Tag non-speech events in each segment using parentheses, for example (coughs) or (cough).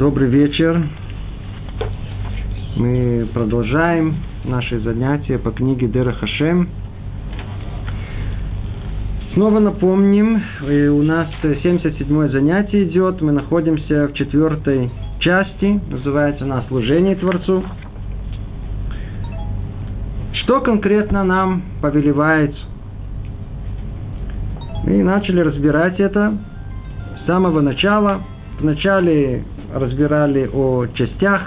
Добрый вечер. Мы продолжаем наши занятия по книге Дера Хашем. Снова напомним, у нас 77 занятие идет, мы находимся в четвертой части, называется она «Служение Творцу». Что конкретно нам повелевается? Мы начали разбирать это с самого начала. Вначале разбирали о частях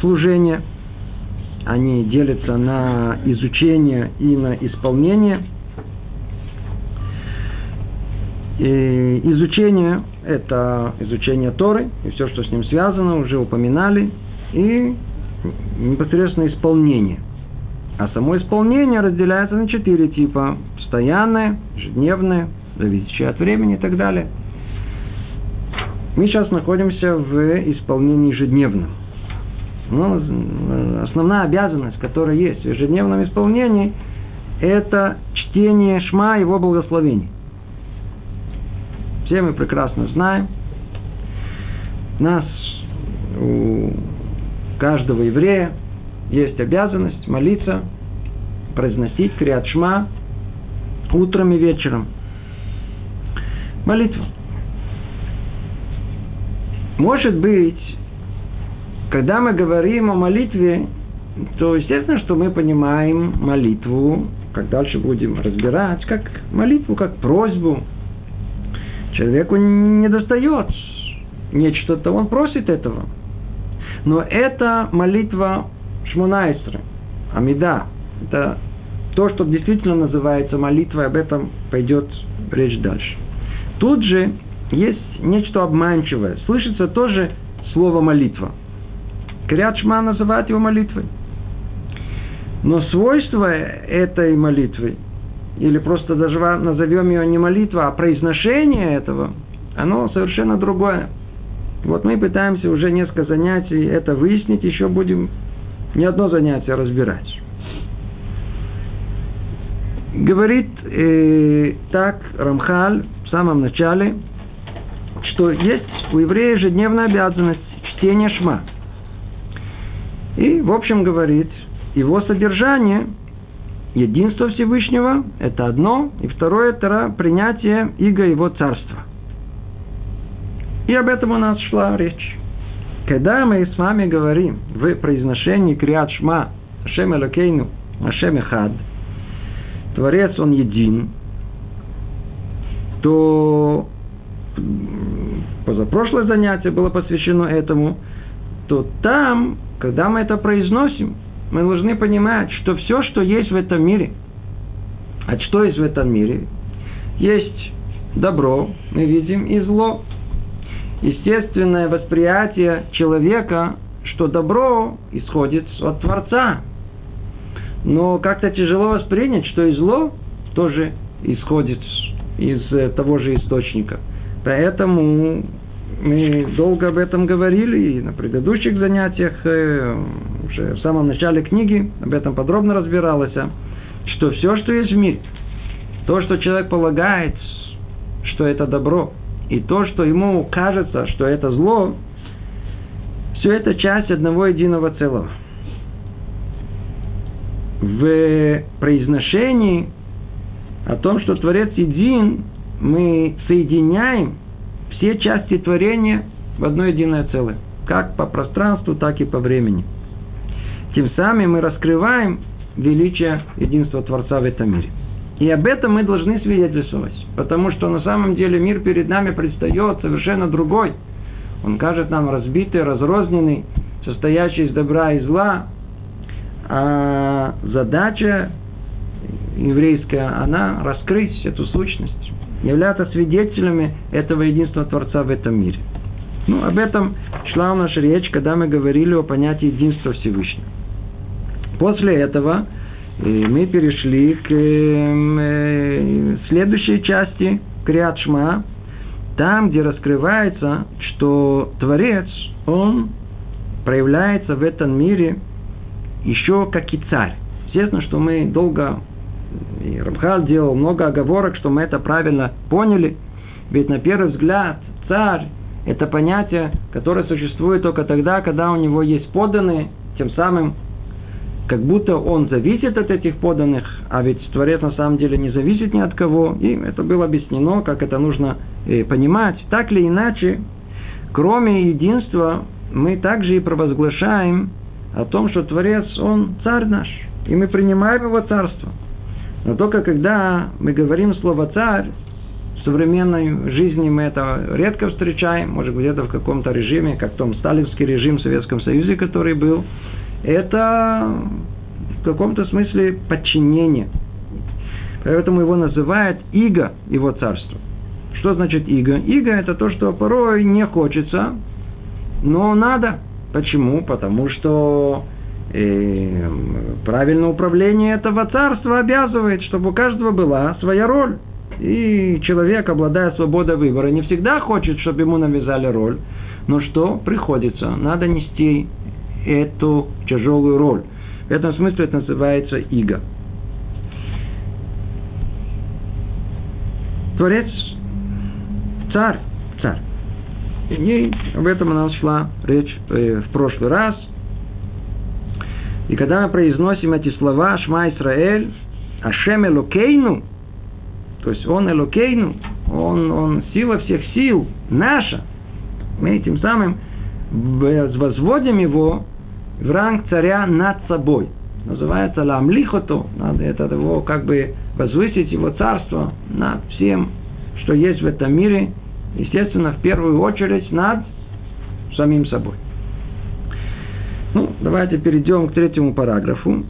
служения. Они делятся на изучение и на исполнение. И изучение – это изучение Торы и все, что с ним связано, уже упоминали. И непосредственно исполнение. А само исполнение разделяется на четыре типа. Постоянное, ежедневное, зависящее от времени и так далее – мы сейчас находимся в исполнении ежедневном. Но основная обязанность, которая есть в ежедневном исполнении, это чтение Шма его благословений. Все мы прекрасно знаем. Нас, у каждого еврея, есть обязанность молиться, произносить криат Шма утром и вечером. Молитва. Может быть, когда мы говорим о молитве, то естественно, что мы понимаем молитву, как дальше будем разбирать, как молитву, как просьбу. Человеку не достает нечто-то, он просит этого. Но это молитва Шмунайстры, Амида. Это то, что действительно называется молитвой, об этом пойдет речь дальше. Тут же есть нечто обманчивое. Слышится тоже слово молитва. Крят Шма называют его молитвой. Но свойство этой молитвы, или просто даже назовем ее не молитва, а произношение этого, оно совершенно другое. Вот мы пытаемся уже несколько занятий это выяснить, еще будем не одно занятие разбирать. Говорит э, так Рамхаль в самом начале – что есть у еврея ежедневная обязанность чтения шма. И, в общем, говорит, его содержание, единство Всевышнего, это одно, и второе, это принятие иго его царства. И об этом у нас шла речь. Когда мы с вами говорим в произношении Криат Шма Ашем Элокейну Ашем Эхад, Творец Он един, то позапрошлое занятие было посвящено этому, то там, когда мы это произносим, мы должны понимать, что все, что есть в этом мире, а что есть в этом мире? Есть добро, мы видим, и зло. Естественное восприятие человека, что добро исходит от Творца. Но как-то тяжело воспринять, что и зло тоже исходит из того же источника – Поэтому мы долго об этом говорили и на предыдущих занятиях, э, уже в самом начале книги об этом подробно разбиралось, что все, что есть в мире, то, что человек полагает, что это добро, и то, что ему кажется, что это зло, все это часть одного единого целого. В произношении о том, что Творец един, мы соединяем все части творения в одно единое целое. Как по пространству, так и по времени. Тем самым мы раскрываем величие единства Творца в этом мире. И об этом мы должны свидетельствовать. Потому что на самом деле мир перед нами предстает совершенно другой. Он кажет нам разбитый, разрозненный, состоящий из добра и зла. А задача еврейская, она раскрыть эту сущность являться свидетелями этого единства Творца в этом мире. Ну, об этом шла наша речь, когда мы говорили о понятии единства Всевышнего. После этого э, мы перешли к э, следующей части Криат Шма, там, где раскрывается, что Творец, он проявляется в этом мире еще как и царь. Естественно, что мы долго и Рамхал делал много оговорок, что мы это правильно поняли. Ведь на первый взгляд царь – это понятие, которое существует только тогда, когда у него есть подданные, тем самым как будто он зависит от этих поданных, а ведь Творец на самом деле не зависит ни от кого. И это было объяснено, как это нужно э, понимать. Так или иначе, кроме единства, мы также и провозглашаем о том, что Творец, Он царь наш, и мы принимаем Его царство. Но только когда мы говорим слово «царь», в современной жизни мы это редко встречаем, может где-то в каком-то режиме, как в том сталинский режим в Советском Союзе, который был, это в каком-то смысле подчинение. Поэтому его называют иго, его царство. Что значит иго? Иго это то, что порой не хочется, но надо. Почему? Потому что э, правильное управление этого царства обязывает, чтобы у каждого была своя роль. И человек, обладая свободой выбора, не всегда хочет, чтобы ему навязали роль. Но что? Приходится. Надо нести эту тяжелую роль. В этом смысле это называется иго. Творец, царь, царь. И об этом у нас шла речь э, в прошлый раз. И когда мы произносим эти слова «Шма Исраэль», «Ашем Элокейну», то есть Он Элокейну, он, он сила всех сил, наша, мы этим самым возводим его в ранг царя над собой. Называется ламлихото, надо это его как бы возвысить его царство над всем, что есть в этом мире, естественно, в первую очередь над самим собой. Ну, давайте перейдем к третьему параграфу.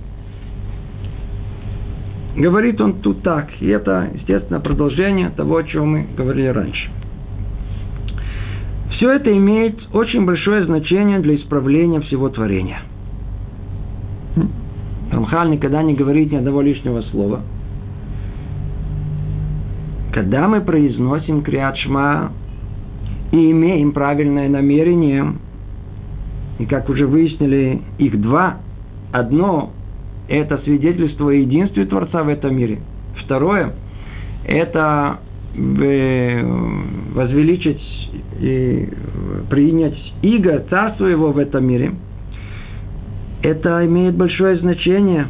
Говорит он тут так, и это, естественно, продолжение того, о чем мы говорили раньше. Все это имеет очень большое значение для исправления всего творения. Рамхаль никогда не говорит ни одного лишнего слова. Когда мы произносим криат шма и имеем правильное намерение, и как уже выяснили, их два. Одно – это свидетельство о единстве Творца в этом мире. Второе – это возвеличить и принять иго, царство его в этом мире, это имеет большое значение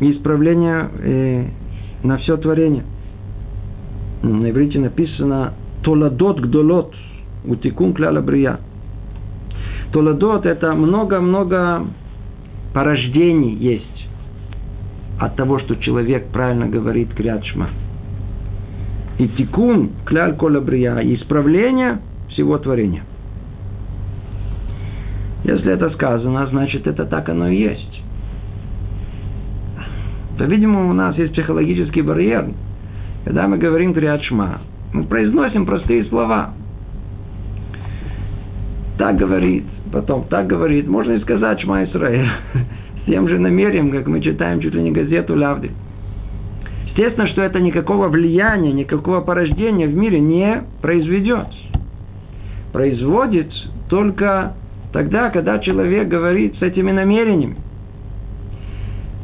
и исправление э, на все творение. На иврите написано «толадот гдолот» утикун кляла брия. Толадот – это много-много порождений есть от того, что человек правильно говорит крячма. И тикун, кляль кола брия, исправление всего творения. Если это сказано, значит, это так оно и есть. По-видимому, у нас есть психологический барьер. Когда мы говорим Криат Шма, мы произносим простые слова – так говорит, потом так говорит. Можно и сказать Шма Исраэль. (laughs) С тем же намерением, как мы читаем чуть ли не газету Лавды. Естественно, что это никакого влияния, никакого порождения в мире не произведет. Производит только тогда, когда человек говорит с этими намерениями.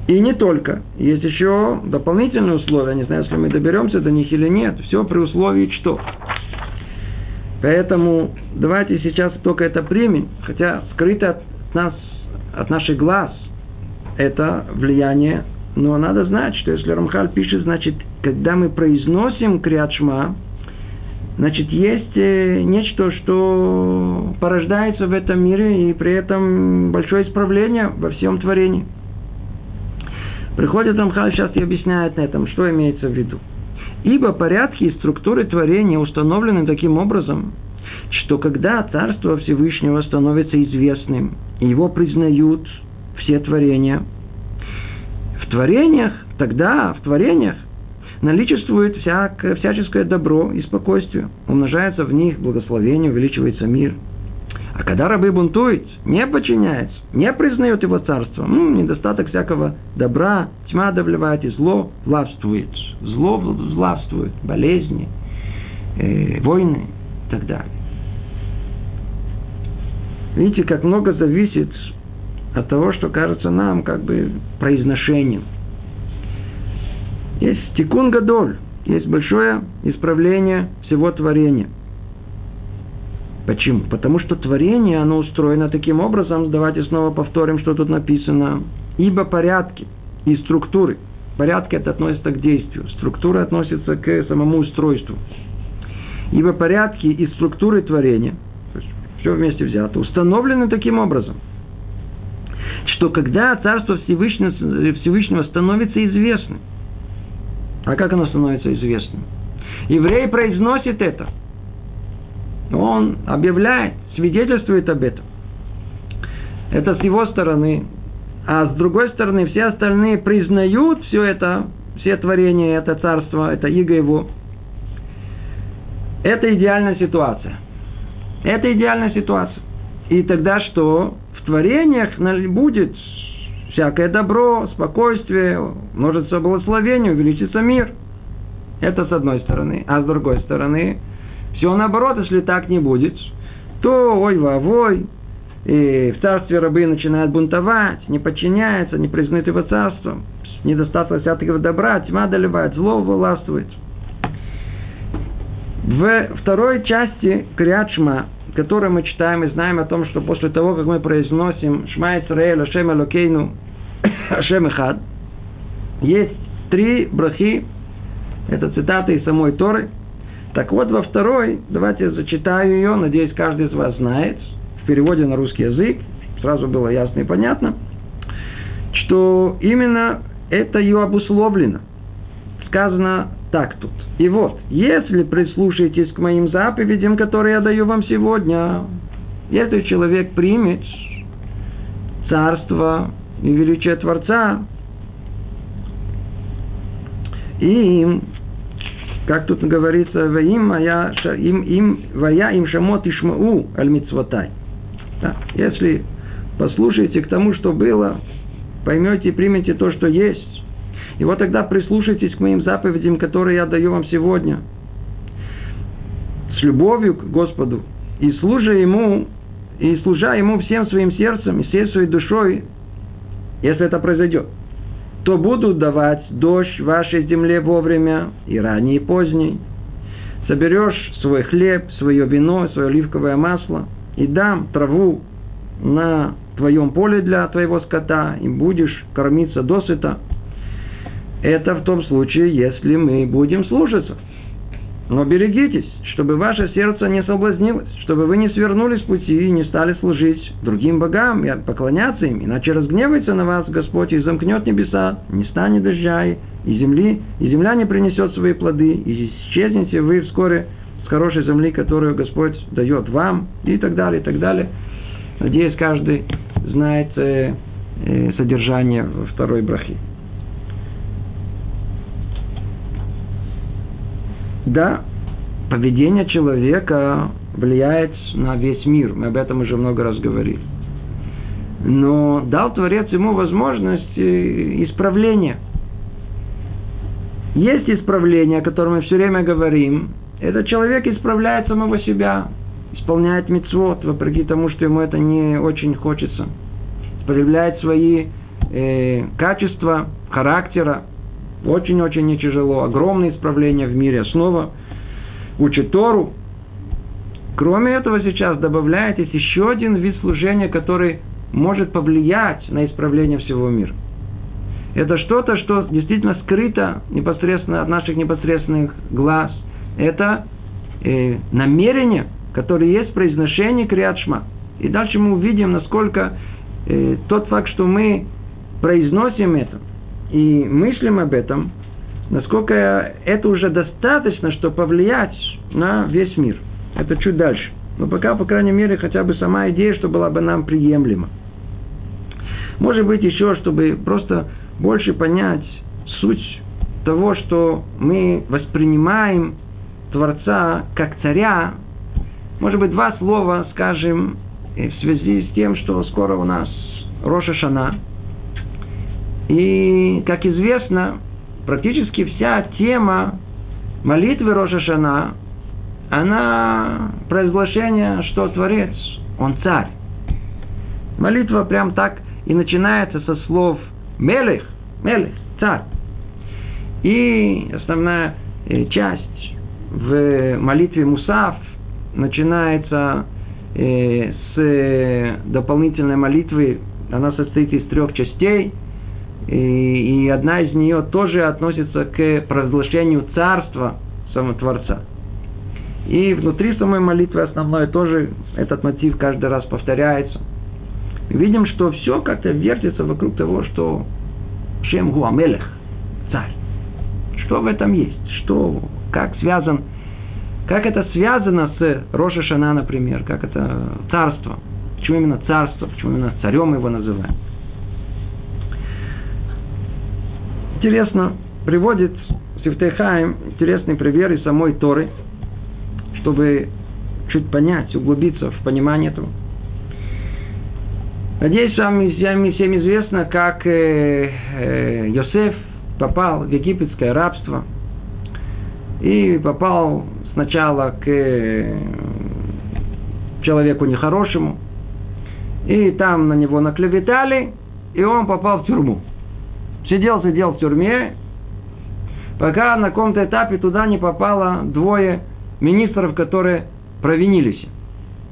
И не только. Есть еще дополнительные условия. Не знаю, если мы доберемся до них или нет. Все при условии что? Поэтому давайте сейчас только это примем, хотя скрыто от нас, от наших глаз это влияние, но надо знать, что если Рамхаль пишет, значит, когда мы произносим криатшма, значит, есть э, нечто, что порождается в этом мире, и при этом большое исправление во всем творении. Приходит Рамхаль сейчас и объясняет на этом, что имеется в виду. Ибо порядки и структуры творения установлены таким образом, что когда Царство Всевышнего становится известным, его признают все творения, в творениях, тогда в творениях наличествует всякое, всяческое добро и спокойствие, умножается в них благословение, увеличивается мир – а когда рабы бунтуют, не подчиняются, не признают его царство, ну, недостаток всякого добра, тьма одолевает и зло властвует. Зло властвует, болезни, э, войны и так далее. Видите, как много зависит от того, что кажется нам как бы произношением. Есть тикун гадоль, есть большое исправление всего творения – Почему? Потому что творение, оно устроено таким образом, давайте снова повторим, что тут написано, ибо порядки и структуры, порядки это относится к действию, структура относится к самому устройству. Ибо порядки и структуры творения, все вместе взято, установлены таким образом, что когда Царство Всевышнего, Всевышнего становится известным, а как оно становится известным? Еврей произносит это – он объявляет, свидетельствует об этом. Это с его стороны. А с другой стороны, все остальные признают все это, все творения, это царство, это иго его. Это идеальная ситуация. Это идеальная ситуация. И тогда что? В творениях будет всякое добро, спокойствие, множество благословений, увеличится мир. Это с одной стороны. А с другой стороны, все наоборот, если так не будет, то ой вовой, и в царстве рабы начинают бунтовать, не подчиняются, не признают его царством, недостаток всякого добра, тьма доливает, зло властвует. В второй части Криачма, которой мы читаем и знаем о том, что после того, как мы произносим Шма Исраэль, Ашем Элокейну, (coughs) Ашем Эхад, есть три брахи, это цитаты из самой Торы – так вот, во второй, давайте зачитаю ее, надеюсь, каждый из вас знает, в переводе на русский язык, сразу было ясно и понятно, что именно это ее обусловлено. Сказано так тут. И вот, если прислушаетесь к моим заповедям, которые я даю вам сегодня, если человек примет царство и величие Творца, и как тут говорится, «Ваим я им, им, вая им шамот ишмау аль мицвотай». Да. Если послушаете к тому, что было, поймете и примете то, что есть. И вот тогда прислушайтесь к моим заповедям, которые я даю вам сегодня. С любовью к Господу. И служа Ему, и служа Ему всем своим сердцем, и всей своей душой, если это произойдет – то буду давать дождь вашей земле вовремя, и ранний, и поздний. Соберешь свой хлеб, свое вино, свое оливковое масло, и дам траву на твоем поле для твоего скота, и будешь кормиться досыта. Это в том случае, если мы будем слушаться – но берегитесь, чтобы ваше сердце не соблазнилось, чтобы вы не свернули с пути и не стали служить другим богам и поклоняться им, иначе разгневается на вас Господь и замкнет небеса, не станет дождя и земли, и земля не принесет свои плоды, и исчезнете вы вскоре с хорошей земли, которую Господь дает вам, и так далее, и так далее. Надеюсь, каждый знает э, э, содержание второй брахи. Да, поведение человека влияет на весь мир. Мы об этом уже много раз говорили. Но дал Творец ему возможность исправления. Есть исправление, о котором мы все время говорим. Этот человек исправляет самого себя, исполняет мецвод, вопреки тому, что ему это не очень хочется. Проявляет свои э, качества характера, очень-очень не тяжело. Огромные исправления в мире. Снова учит Тору. Кроме этого, сейчас добавляетесь еще один вид служения, который может повлиять на исправление всего мира. Это что-то, что действительно скрыто непосредственно от наших непосредственных глаз. Это э, намерение, которое есть в произношении Криадшма. И дальше мы увидим, насколько э, тот факт, что мы произносим это – и мыслим об этом, насколько это уже достаточно, чтобы повлиять на весь мир. Это чуть дальше. Но пока, по крайней мере, хотя бы сама идея, что была бы нам приемлема. Может быть, еще, чтобы просто больше понять суть того, что мы воспринимаем Творца как царя, может быть, два слова скажем в связи с тем, что скоро у нас Роша Шана – и, как известно, практически вся тема молитвы Рошашана, она произглашение, что Творец, Он царь. Молитва прям так и начинается со слов Мелех, Мелех, царь. И основная э, часть в молитве Мусав начинается э, с дополнительной молитвой. Она состоит из трех частей. И, одна из нее тоже относится к провозглашению царства самого Творца. И внутри самой молитвы основной тоже этот мотив каждый раз повторяется. Видим, что все как-то вертится вокруг того, что Шем Гуамелех, царь. Что в этом есть? Что, как связан, как это связано с Роша например, как это царство? Почему именно царство? Почему именно царем его называем? Интересно, приводит Сифтей Хаим интересный пример из самой Торы, чтобы чуть понять, углубиться в понимание этого. Надеюсь, вам всем известно, как э, э, Йосеф попал в египетское рабство и попал сначала к э, человеку нехорошему, и там на него наклеветали, и он попал в тюрьму. Сидел, сидел в тюрьме, пока на каком-то этапе туда не попало двое министров, которые провинились.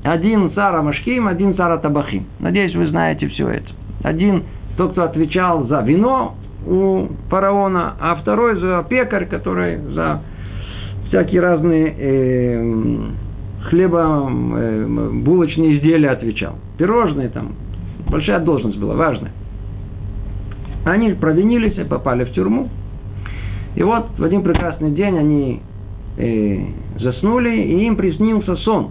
Один Сара Машхим, один Сара Табахим. Надеюсь, вы знаете все это. Один тот, кто отвечал за вино у фараона, а второй за пекарь, который за всякие разные э, хлеба, э, булочные изделия отвечал. Пирожные там. Большая должность была, важная. Они провинились и попали в тюрьму. И вот в один прекрасный день они э, заснули, и им приснился сон.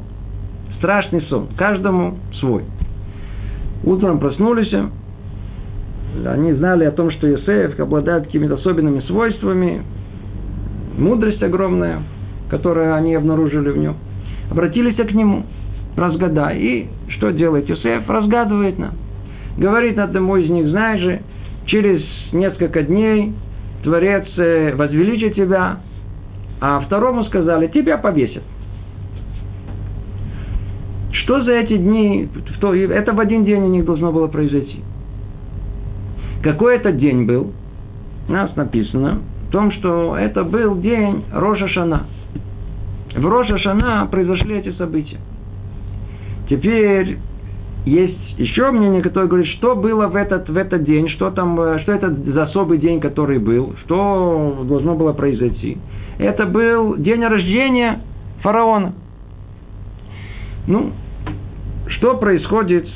Страшный сон. Каждому свой. Утром проснулись, они знали о том, что Иосиф обладает какими-то особенными свойствами, мудрость огромная, которую они обнаружили в нем. Обратились к нему, разгадай. И что делает Иосиф? Разгадывает нам. Говорит одному из них, знаешь же, через несколько дней Творец э, возвеличит тебя, а второму сказали, тебя повесят. Что за эти дни, это в один день у них должно было произойти. Какой это день был? У нас написано в том, что это был день Рожа Шана. В Рожа Шана произошли эти события. Теперь есть еще мнение, которое говорит, что было в этот, в этот день, что там, э, что это за особый день, который был, что должно было произойти. Это был день рождения фараона. Ну, что происходит,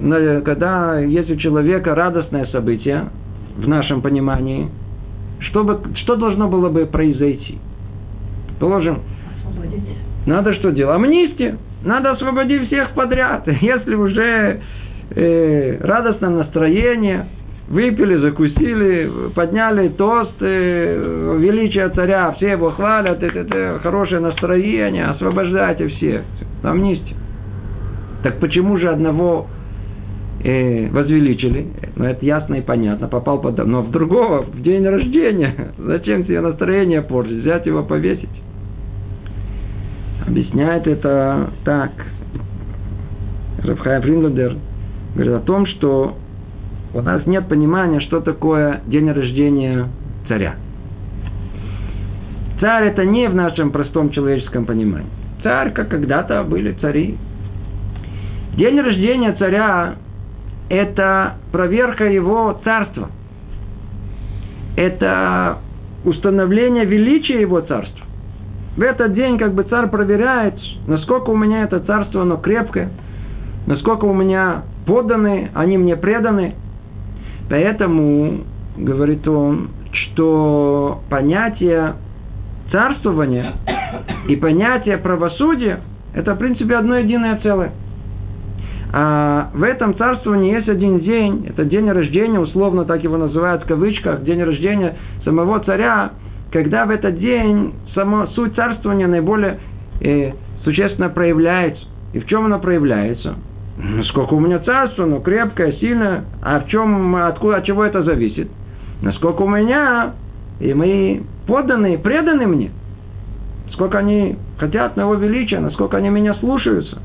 когда есть у человека радостное событие, в нашем понимании, что, бы, что должно было бы произойти? Положим, надо что делать? Амнистия. Надо освободить всех подряд. (laughs) Если уже э, радостное настроение, выпили, закусили, подняли тост, э, величие царя, все его хвалят, это, это хорошее настроение, освобождайте всех. Амнистия. Так почему же одного э, возвеличили? Ну, это ясно и понятно, попал под... Но в другого, в день рождения, (laughs) зачем себе настроение портить? Взять его, повесить? Объясняет это так. Рабхай Фриндендер говорит о том, что у нас нет понимания, что такое день рождения царя. Царь это не в нашем простом человеческом понимании. Царь, как когда-то были цари. День рождения царя – это проверка его царства. Это установление величия его царства. В этот день как бы царь проверяет, насколько у меня это царство, оно крепкое, насколько у меня подданы, они мне преданы. Поэтому, говорит он, что понятие царствования и понятие правосудия – это, в принципе, одно единое целое. А в этом царствовании есть один день, это день рождения, условно так его называют в кавычках, день рождения самого царя – когда в этот день само, суть царствования наиболее э, существенно проявляется. И в чем она проявляется? Сколько у меня царство, ну крепкое, сильное. А в чем, откуда, от чего это зависит? Насколько у меня и мои подданные преданы мне. Сколько они хотят моего величия, насколько они меня слушаются.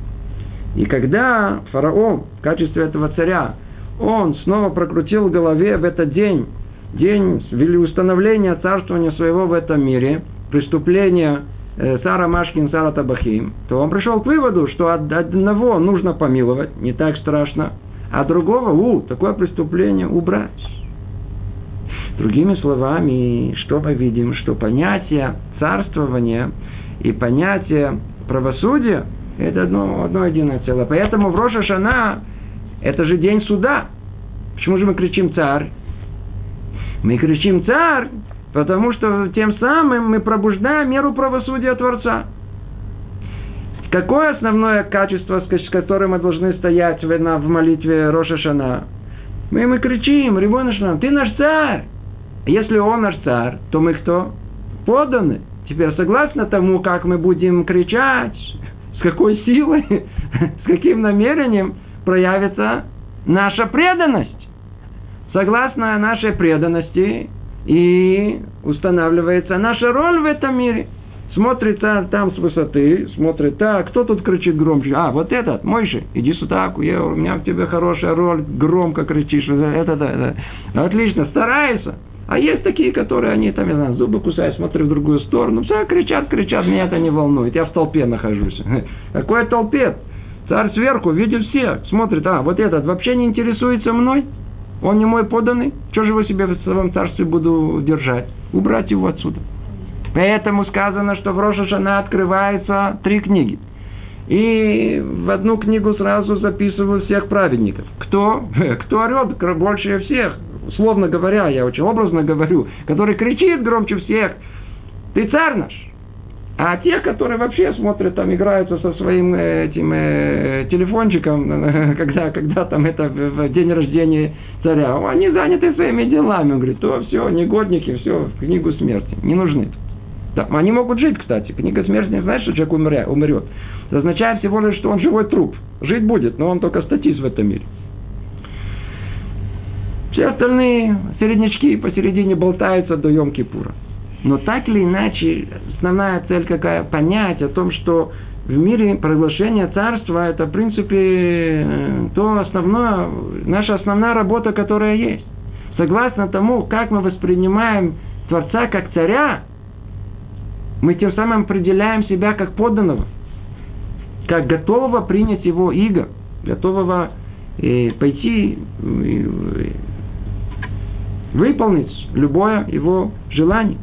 И когда фараон в качестве этого царя, он снова прокрутил в голове в этот день день установления царствования своего в этом мире, преступления э, Сара Машкин, Сара Табахим, то он пришел к выводу, что одного нужно помиловать, не так страшно, а другого, у, такое преступление убрать. Другими словами, что мы видим? Что понятие царствования и понятие правосудия – это одно, одно единое целое. Поэтому в Роша Шана – это же день суда. Почему же мы кричим «царь»? Мы кричим «царь», потому что тем самым мы пробуждаем меру правосудия Творца. Какое основное качество, с которым мы должны стоять в молитве Роша Шана? Мы, мы кричим, Рибон ты наш царь. Если он наш царь, то мы кто? Поданы. Теперь согласно тому, как мы будем кричать, с какой силой, (laughs) с каким намерением проявится наша преданность. Согласно нашей преданности и устанавливается наша роль в этом мире. Смотрит там с высоты, смотрит, так, кто тут кричит громче? А, вот этот, Мойши, иди сюда, я, у меня в тебе хорошая роль, громко кричишь, это, это, это. Отлично, старайся. А есть такие, которые, они там, я знаю, зубы кусают, смотрят в другую сторону. Все, кричат, кричат, меня это не волнует. Я в толпе нахожусь. (laughs) Какой толпе? Царь сверху видит всех, смотрит, а, вот этот вообще не интересуется мной? Он не мой поданный? Что же его себе в своем царстве буду держать? Убрать его отсюда. Поэтому сказано, что в Рошашана открывается три книги. И в одну книгу сразу записывают всех праведников. Кто? (laughs) Кто орет больше всех? условно говоря, я очень образно говорю, который кричит громче всех, ты царь наш. А те, которые вообще смотрят, там играются со своим э, этим э, телефончиком, (laughs) когда, когда там это в день рождения царя, они заняты своими делами. Он говорит, то все, негодники, все, в книгу смерти, не нужны. Да, они могут жить, кстати. Книга смерти не значит, что человек умря, умрет. Это означает всего лишь, что он живой труп. Жить будет, но он только статист в этом мире. Все остальные середнячки посередине болтаются до Йом-Кипура. Но так или иначе, основная цель какая? Понять о том, что в мире проглашение царства – это, в принципе, то основное, наша основная работа, которая есть. Согласно тому, как мы воспринимаем Творца как царя, мы тем самым определяем себя как подданного, как готового принять его иго, готового э, пойти э, выполнить любое его желание.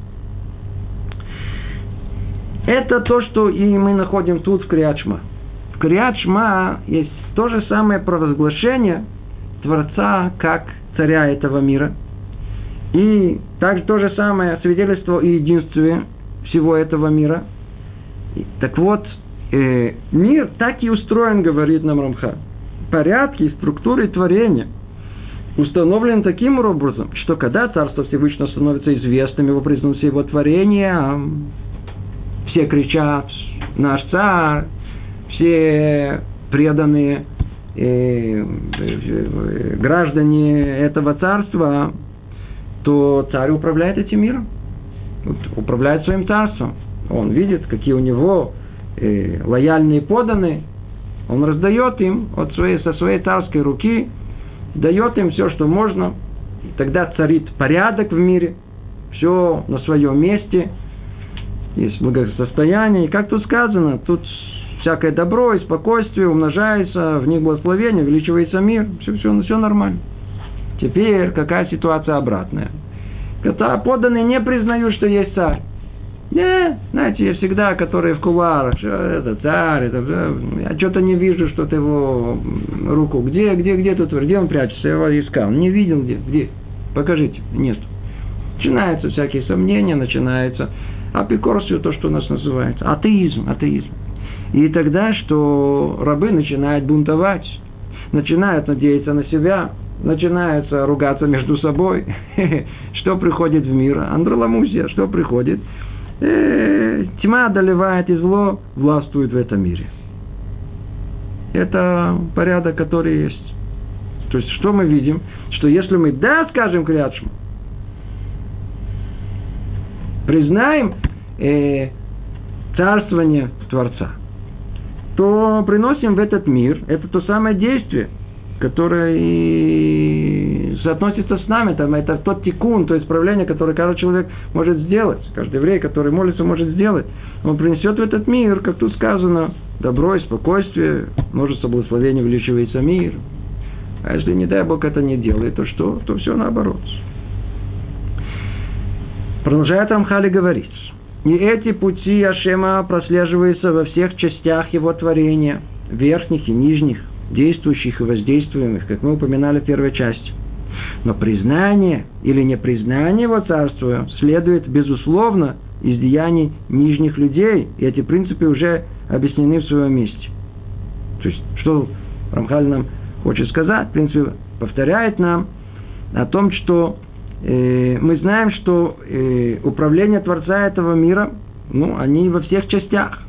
Это то, что и мы находим тут в Криачма. В Криачма есть то же самое провозглашение Творца как царя этого мира. И также то же самое свидетельство о единстве всего этого мира. Так вот, э, мир так и устроен, говорит нам Рамха. Порядки структуры творения – установлен таким образом, что когда Царство Всевышнего становится известным, его признан все его творения, все кричат «Наш царь», все преданные э, э, граждане этого царства, то царь управляет этим миром, управляет своим царством. Он видит, какие у него э, лояльные поданы, он раздает им от своей, со своей царской руки дает им все, что можно. Тогда царит порядок в мире, все на своем месте, есть благосостояние. И как тут сказано, тут всякое добро и спокойствие умножается, в них благословение, увеличивается мир, все, все, все нормально. Теперь какая ситуация обратная? Когда подданные не признают, что есть царь. Не, знаете, я всегда, которые в куларах, что это царь, это, я что-то не вижу, что-то его руку. Где, где, где тут, где он прячется? Я его искал. Не видел где, где? Покажите. Нет. Начинаются всякие сомнения, начинается апикорство, то, что у нас называется. Атеизм, атеизм. И тогда, что рабы начинают бунтовать, начинают надеяться на себя, начинаются ругаться между собой. (laughs) Что приходит в мир? Андроламузия, что приходит? э, тьма одолевает и зло властвует в этом мире. Это порядок, который есть. То есть, что мы видим? Что если мы да скажем Криадшму, признаем э, царствование Творца, то приносим в этот мир, это то самое действие, который соотносится с нами. Там, это тот тикун, то исправление, которое каждый человек может сделать. Каждый еврей, который молится, может сделать. Он принесет в этот мир, как тут сказано, добро и спокойствие, множество благословений увеличивается мир. А если, не дай Бог, это не делает, то что? То все наоборот. Продолжает Рамхали говорить. И эти пути Ашема прослеживаются во всех частях его творения, верхних и нижних, действующих и воздействуемых, как мы упоминали в первой части. Но признание или непризнание его царства следует, безусловно, из деяний нижних людей, и эти принципы уже объяснены в своем месте. То есть, что Рамхаль нам хочет сказать, в принципе, повторяет нам о том, что мы знаем, что э, управление Творца этого мира, ну, они во всех частях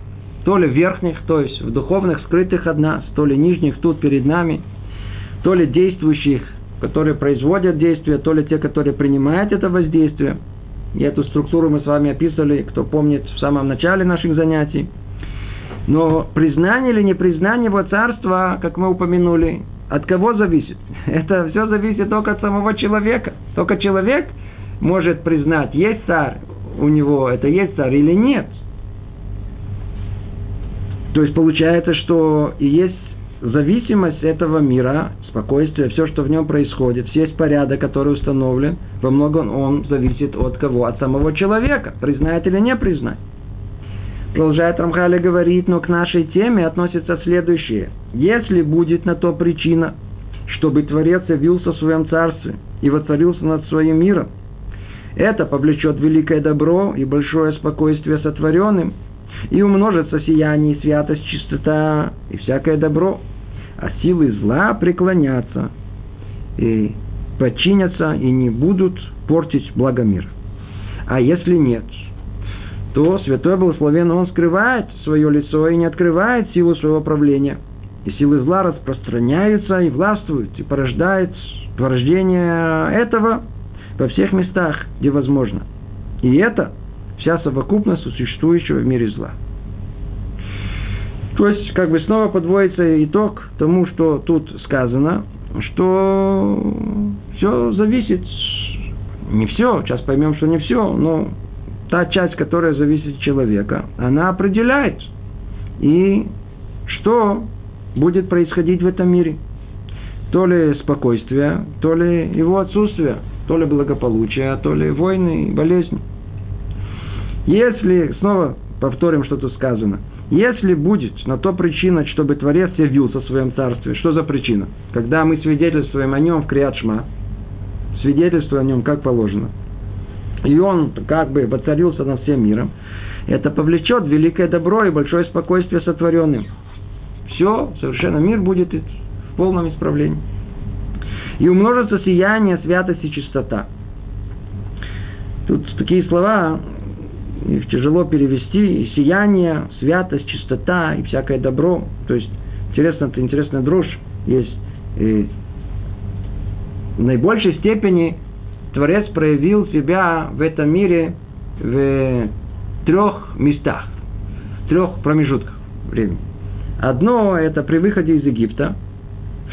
то ли верхних, то есть в духовных, скрытых от нас, то ли нижних тут перед нами, то ли действующих, которые производят действие, то ли те, которые принимают это воздействие. И эту структуру мы с вами описывали, кто помнит, в самом начале наших занятий. Но признание или непризнание его царства, как мы упомянули, от кого зависит? (laughs) Это все зависит только от самого человека. Только человек может признать, есть царь у него, это есть царь или нет – то есть получается, что есть зависимость этого мира, спокойствие, все, что в нем происходит, весь порядок, который установлен, во многом он зависит от кого? От самого человека, признает или не признает. Продолжает Рамхали говорит, но к нашей теме относится следующее. Если будет на то причина, чтобы Творец явился в своем царстве и воцарился над своим миром, это повлечет великое добро и большое спокойствие сотворенным – и умножится сияние, святость, чистота и всякое добро, а силы зла преклонятся и подчинятся и не будут портить благо мира. А если нет, то Святой Благословен Он скрывает свое лицо и не открывает силу своего правления. И силы зла распространяются и властвуют, и порождает порождение этого во всех местах, где возможно. И это вся совокупность существующего в мире зла. То есть, как бы снова подводится итог тому, что тут сказано, что все зависит, не все, сейчас поймем, что не все, но та часть, которая зависит от человека, она определяет, и что будет происходить в этом мире. То ли спокойствие, то ли его отсутствие, то ли благополучие, то ли войны и болезни. Если, снова повторим, что тут сказано, если будет на то причина, чтобы Творец явился в своем царстве, что за причина? Когда мы свидетельствуем о нем в Криадшма, свидетельствуем о нем как положено, и он как бы воцарился над всем миром, это повлечет великое добро и большое спокойствие сотворенным. Все, совершенно мир будет в полном исправлении. И умножится сияние, святость и чистота. Тут такие слова, их тяжело перевести, и сияние, святость, чистота и всякое добро. То есть, интересно, это интересная дрожь есть. И в наибольшей степени Творец проявил себя в этом мире в трех местах, в трех промежутках времени. Одно – это при выходе из Египта,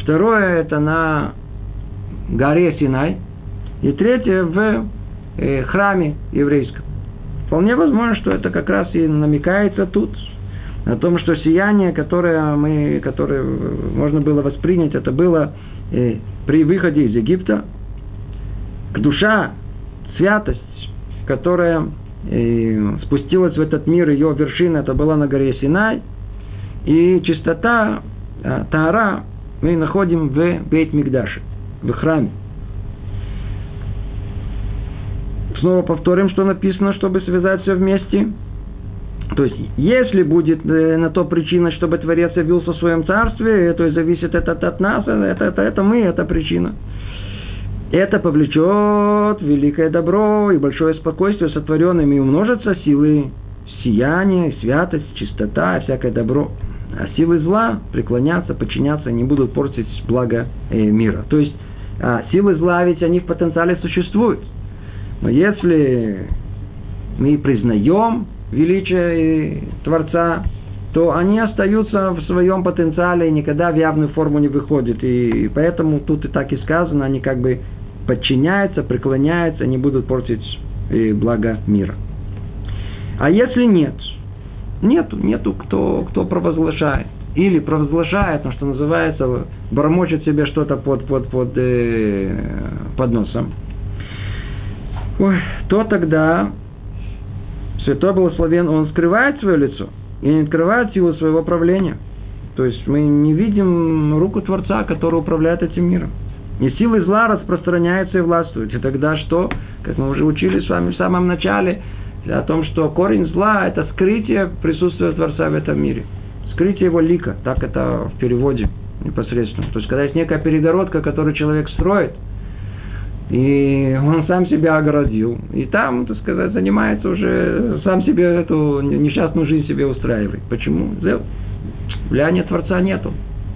второе – это на горе Синай, и третье – в э, храме еврейском. Вполне возможно, что это как раз и намекается тут, о том, что сияние, которое, мы, которое можно было воспринять, это было э, при выходе из Египта, душа, святость, которая э, спустилась в этот мир, ее вершина, это была на горе Синай, и чистота, э, Таара, мы находим в Бейт Мигдаше, в храме. Снова повторим, что написано, чтобы связать все вместе. То есть, если будет э, на то причина, чтобы Творец явился в своем царстве, то есть зависит это от нас, это, это, это мы, это причина. Это повлечет великое добро и большое спокойствие сотворенным, и умножатся силы сияния, святость, чистота всякое добро. А силы зла преклонятся, подчиняться, не будут портить благо э, мира. То есть, а силы зла ведь они в потенциале существуют. Но если мы признаем величие Творца, то они остаются в своем потенциале и никогда в явную форму не выходят. И поэтому тут и так и сказано, они как бы подчиняются, преклоняются, не будут портить э, благо мира. А если нет, нету, нету кто, кто провозглашает. Или провозглашает, ну, что называется, бормочет себе что-то под, под, под, э, под носом, Ой, то тогда Святой Благословен, он скрывает свое лицо и не открывает силу своего правления. То есть мы не видим руку Творца, который управляет этим миром. И силы зла распространяются и властвуют. И тогда что? Как мы уже учили с вами в самом начале, о том, что корень зла – это скрытие присутствия Творца в этом мире. Скрытие его лика, так это в переводе непосредственно. То есть, когда есть некая перегородка, которую человек строит – и он сам себя огородил. И там, так сказать, занимается уже, сам себе эту несчастную жизнь себе устраивает. Почему? Влияния Творца нету.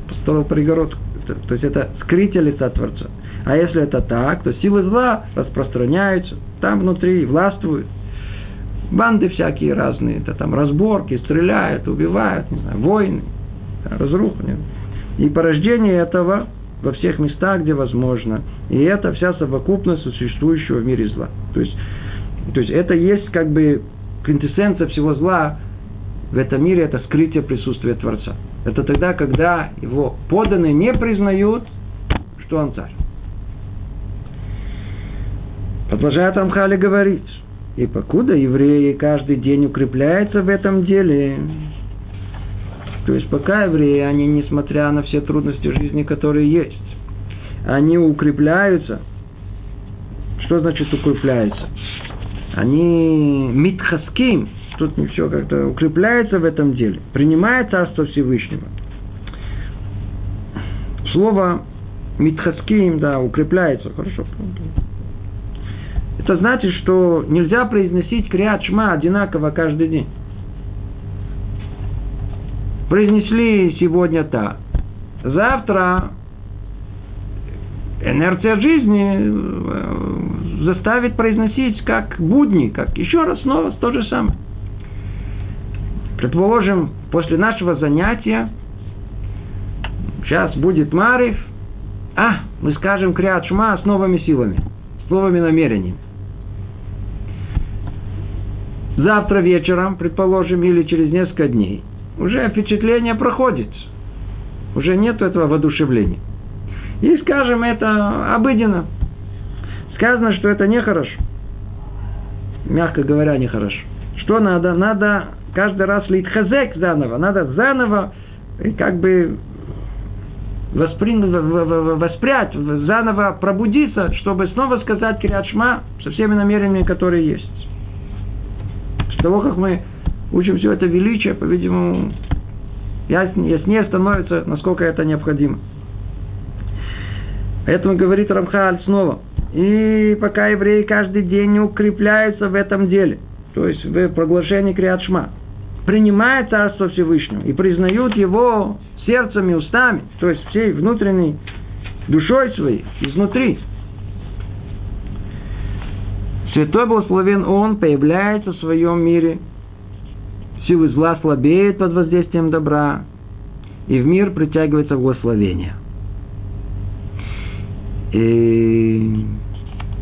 Построил перегородку. То есть это скрытие лица Творца. А если это так, то силы зла распространяются, там внутри властвуют. Банды всякие разные, это там разборки, стреляют, убивают, не знаю, войны, разруха. И порождение этого во всех местах, где возможно. И это вся совокупность существующего в мире зла. То есть, то есть это есть как бы квинтэссенция всего зла в этом мире, это скрытие присутствия Творца. Это тогда, когда его поданные не признают, что он царь. Продолжает Амхали говорить, и покуда евреи каждый день укрепляются в этом деле, то есть пока евреи, они, несмотря на все трудности жизни, которые есть, они укрепляются. Что значит укрепляются? Они митхаским, тут не все как-то укрепляется в этом деле, принимает Царство Всевышнего. Слово митхаским, да, укрепляется, хорошо. Это значит, что нельзя произносить криат шма одинаково каждый день произнесли сегодня так. Завтра инерция жизни э, заставит произносить как будни, как еще раз снова то же самое. Предположим, после нашего занятия сейчас будет Марив, а, мы скажем Криат Шма с новыми силами, с новыми намерениями. Завтра вечером, предположим, или через несколько дней – уже впечатление проходит. Уже нет этого воодушевления. И, скажем, это обыденно. Сказано, что это нехорошо. Мягко говоря, нехорошо. Что надо? Надо каждый раз лить хазек заново. Надо заново как бы воспринять, воспрять, заново пробудиться, чтобы снова сказать Кириат со всеми намерениями, которые есть. С того, как мы учим все это величие, по-видимому, яснее, яснее становится, насколько это необходимо. Поэтому говорит Рамхаль снова. И пока евреи каждый день укрепляются в этом деле, то есть в проглашении Криадшма, принимают Царство Всевышнего и признают его сердцем и устами, то есть всей внутренней душой своей, изнутри. Святой Благословен Он появляется в своем мире – силы зла слабеют под воздействием добра, и в мир притягивается благословение. И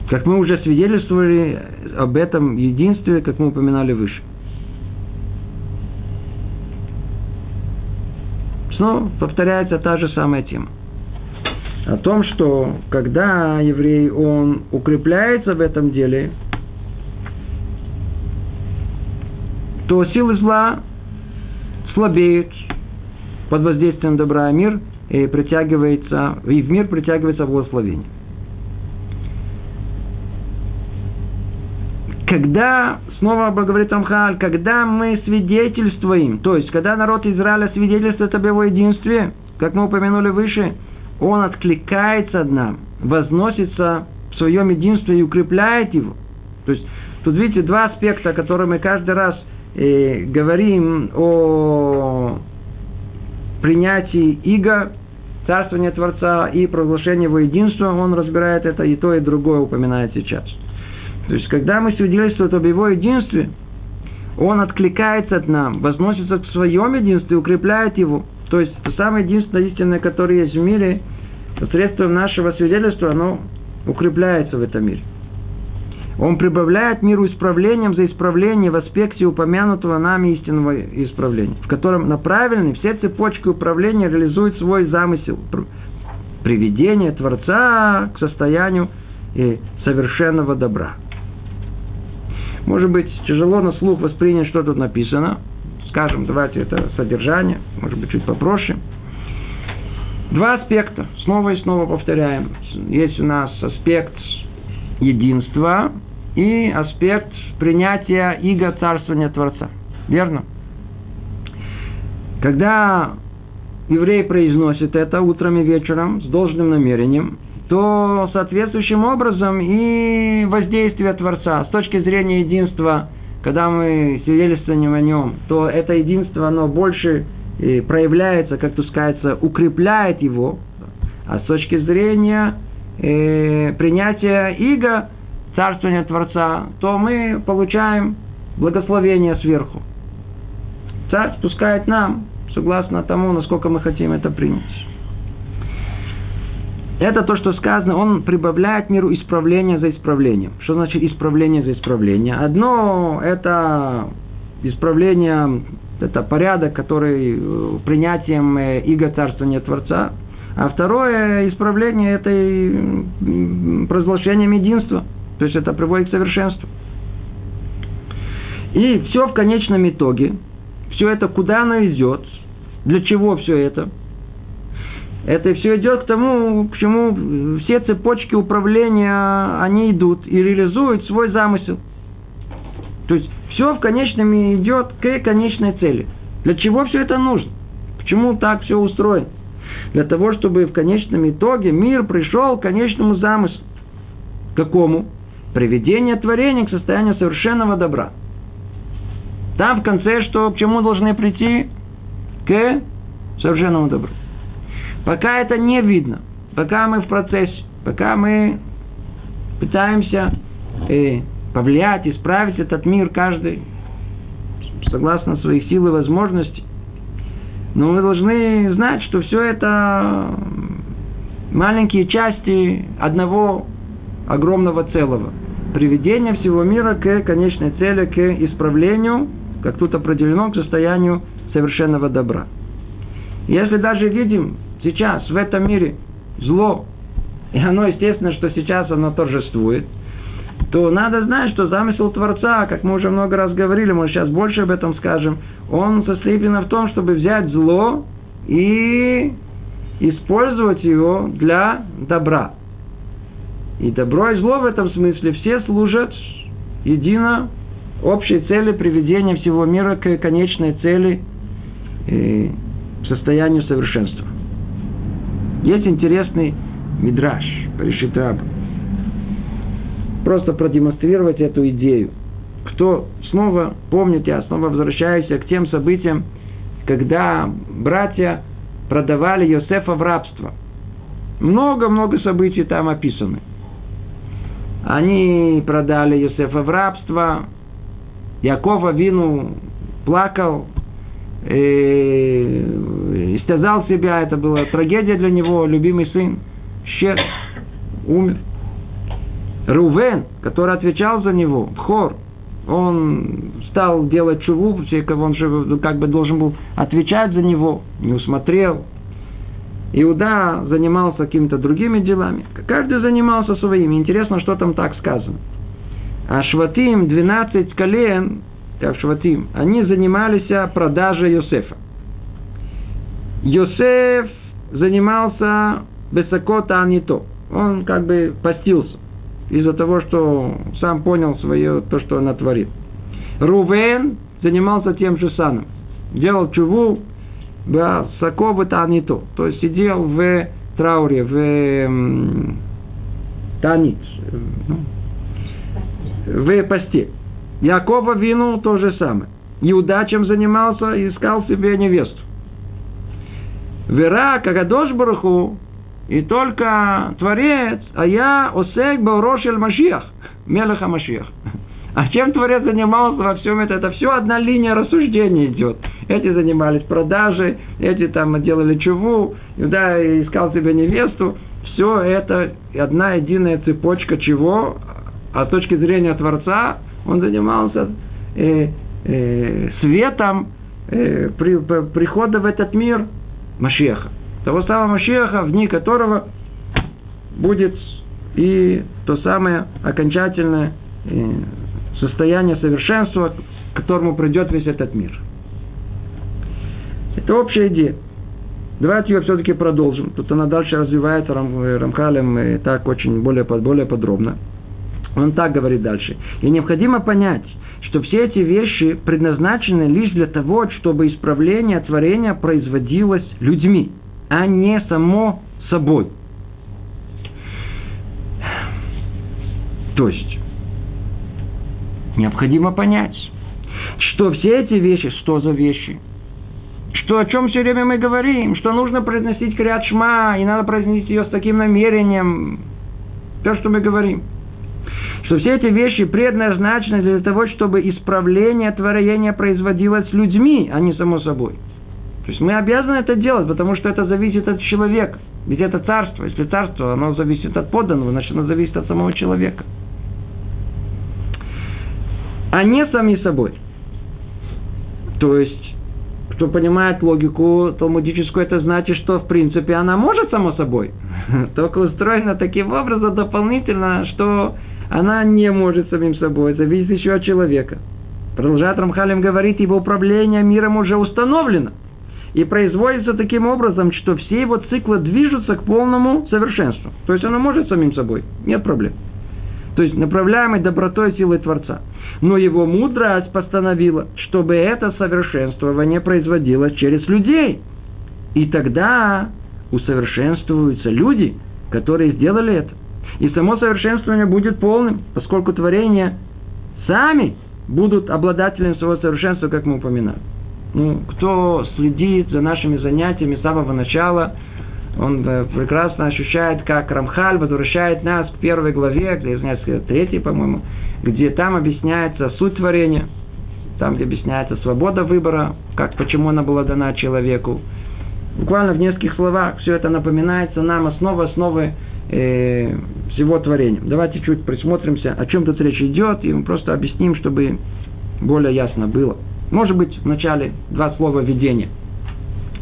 как мы уже свидетельствовали об этом единстве, как мы упоминали выше. Снова повторяется та же самая тема. О том, что когда еврей, он укрепляется в этом деле, то силы зла слабеют под воздействием добра, мир и притягивается, и в мир притягивается благословение. Когда, снова говорит Амхаль, когда мы свидетельствуем, то есть, когда народ Израиля свидетельствует об его единстве, как мы упомянули выше, он откликается от нам, возносится в своем единстве и укрепляет его. То есть, тут видите два аспекта, которые мы каждый раз э, говорим о принятии иго, царствования Творца и провозглашения его единства, он разбирает это и то, и другое упоминает сейчас. То есть, когда мы свидетельствуем об его единстве, Он откликается от нам, возносится к своем единстве, укрепляет его. То есть, то самое единственное истинное, которое есть в мире, посредством нашего свидетельства, оно укрепляется в этом мире. Он прибавляет миру исправлением за исправление в аспекте упомянутого нами истинного исправления, в котором направлены все цепочки управления реализуют свой замысел приведение Творца к состоянию совершенного добра. Может быть, тяжело на слух воспринять, что тут написано. Скажем, давайте это содержание, может быть, чуть попроще. Два аспекта, снова и снова повторяем. Есть у нас аспект единства и аспект принятия иго царствования Творца. Верно? Когда еврей произносит это утром и вечером с должным намерением, то соответствующим образом и воздействие Творца с точки зрения единства, когда мы свидетельствуем о нем, то это единство, оно больше э, проявляется, как тут сказать, укрепляет его, а с точки зрения э, принятия иго, царствования Творца, то мы получаем благословение сверху. Царь спускает нам согласно тому, насколько мы хотим это принять. Это то, что сказано, он прибавляет миру исправление за исправлением. Что значит исправление за исправление? Одно – это исправление, это порядок, который э, принятием э, иго царствования Творца. А второе исправление – это провозглашением единства. То есть это приводит к совершенству. И все в конечном итоге, все это куда оно идет – для чего все это? Это все идет к тому, к чему все цепочки управления, они идут и реализуют свой замысел. То есть все в конечном идет к конечной цели. Для чего все это нужно? Почему так все устроено? Для того, чтобы в конечном итоге мир пришел к конечному замыслу. Какому? Приведение творения к состоянию совершенного добра. Там в конце что, к чему должны прийти? к совершенному добру. Пока это не видно, пока мы в процессе, пока мы пытаемся э, повлиять, исправить этот мир каждый согласно своих сил и возможностей, но мы должны знать, что все это маленькие части одного огромного целого. Приведение всего мира к конечной цели, к исправлению, как тут определено, к состоянию совершенного добра. Если даже видим сейчас в этом мире зло, и оно, естественно, что сейчас оно торжествует, то надо знать, что замысел Творца, как мы уже много раз говорили, мы сейчас больше об этом скажем, он состоит именно в том, чтобы взять зло и использовать его для добра. И добро и зло в этом смысле все служат едино общей цели приведения всего мира к конечной цели э, состоянию совершенства. Есть интересный мидраж, решит раб. Просто продемонстрировать эту идею. Кто снова, помнит, я снова возвращаюсь к тем событиям, когда братья продавали Йосефа в рабство. Много-много событий там описаны. Они продали Йосефа в рабство. Якова Вину плакал, истязал себя, это была трагедия для него, любимый сын, щет, умер. Рувен, который отвечал за него, хор, он стал делать чуву, он же как бы должен был отвечать за него, не усмотрел. Иуда занимался какими-то другими делами. Каждый занимался своими. Интересно, что там так сказано. А Шватим, 12 колен, как Шватим, они занимались продажей Йосефа. Йосеф занимался бесакота, а не то. Он как бы постился из-за того, что сам понял свое, то, что он натворил. Рувен занимался тем же самым. Делал чуву, высоко бы то не то. Есть сидел в трауре, в танит, в посте. Якова вину то же самое. Иуда чем занимался, искал себе невесту. Вера, Кагадош Баруху, и только Творец, а я Осек Баурошель Машиах, Мелеха Машиах. (laughs) А чем Творец занимался во всем этом? Это все одна линия рассуждения идет. Эти занимались продажей, эти там делали чуву, да, искал себе невесту. Все это одна единая цепочка чего? А с точки зрения Творца он занимался э, э, светом э, при, прихода в этот мир Машеха. Того самого Машеха, в дни которого будет и то самое окончательное э, состояние совершенства, к которому придет весь этот мир. Это общая идея. Давайте ее все-таки продолжим. Тут она дальше развивается Рам, э, Рамхалем и так очень более, более подробно. Он так говорит дальше. И необходимо понять, что все эти вещи предназначены лишь для того, чтобы исправление творения производилось людьми, а не само собой. То есть, необходимо понять, что все эти вещи, что за вещи? Что о чем все время мы говорим, что нужно произносить крят шма, и надо произнести ее с таким намерением. То, что мы говорим что все эти вещи предназначены для того, чтобы исправление творения производилось людьми, а не само собой. То есть мы обязаны это делать, потому что это зависит от человека. Ведь это царство. Если царство, оно зависит от подданного, значит оно зависит от самого человека. А не сами собой. То есть, кто понимает логику талмудическую, это значит, что в принципе она может само собой. (laughs) Только устроена таким образом дополнительно, что она не может самим собой, зависит еще от человека. Продолжает Рамхалим говорить, его управление миром уже установлено. И производится таким образом, что все его циклы движутся к полному совершенству. То есть оно может самим собой, нет проблем. То есть направляемой добротой силой Творца. Но его мудрость постановила, чтобы это совершенствование производилось через людей. И тогда усовершенствуются люди, которые сделали это. И само совершенствование будет полным, поскольку творения сами будут обладателем своего совершенства, как мы упоминали. Ну, кто следит за нашими занятиями с самого начала, он э, прекрасно ощущает, как Рамхаль возвращает нас к первой главе, где, извиняюсь, третьей, по-моему, где там объясняется суть творения, там, где объясняется свобода выбора, как, почему она была дана человеку. Буквально в нескольких словах все это напоминается нам основа основы э, всего творения. Давайте чуть присмотримся, о чем тут речь идет, и мы просто объясним, чтобы более ясно было. Может быть, вначале два слова введения.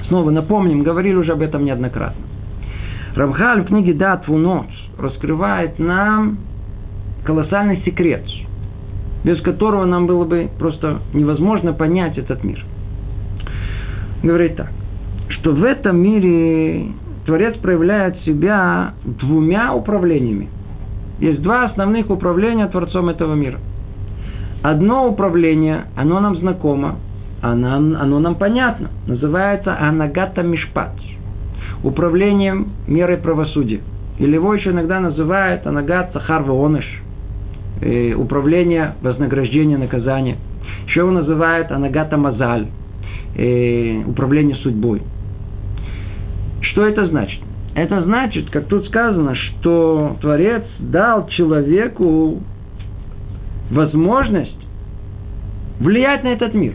Снова напомним, говорили уже об этом неоднократно. Рамхаль в книге «Дат Вунот» раскрывает нам колоссальный секрет, без которого нам было бы просто невозможно понять этот мир. Говорит так, что в этом мире Творец проявляет себя двумя управлениями. Есть два основных управления Творцом этого мира. Одно управление, оно нам знакомо, оно, оно нам понятно. Называется Анагата Мишпат. Управлением мерой правосудия. Или его еще иногда называют Анагат Сахар Воныш. Э, управление вознаграждения наказания. Еще его называют Анагата Мазаль. Э, управление судьбой. Что это значит? Это значит, как тут сказано, что Творец дал человеку возможность влиять на этот мир,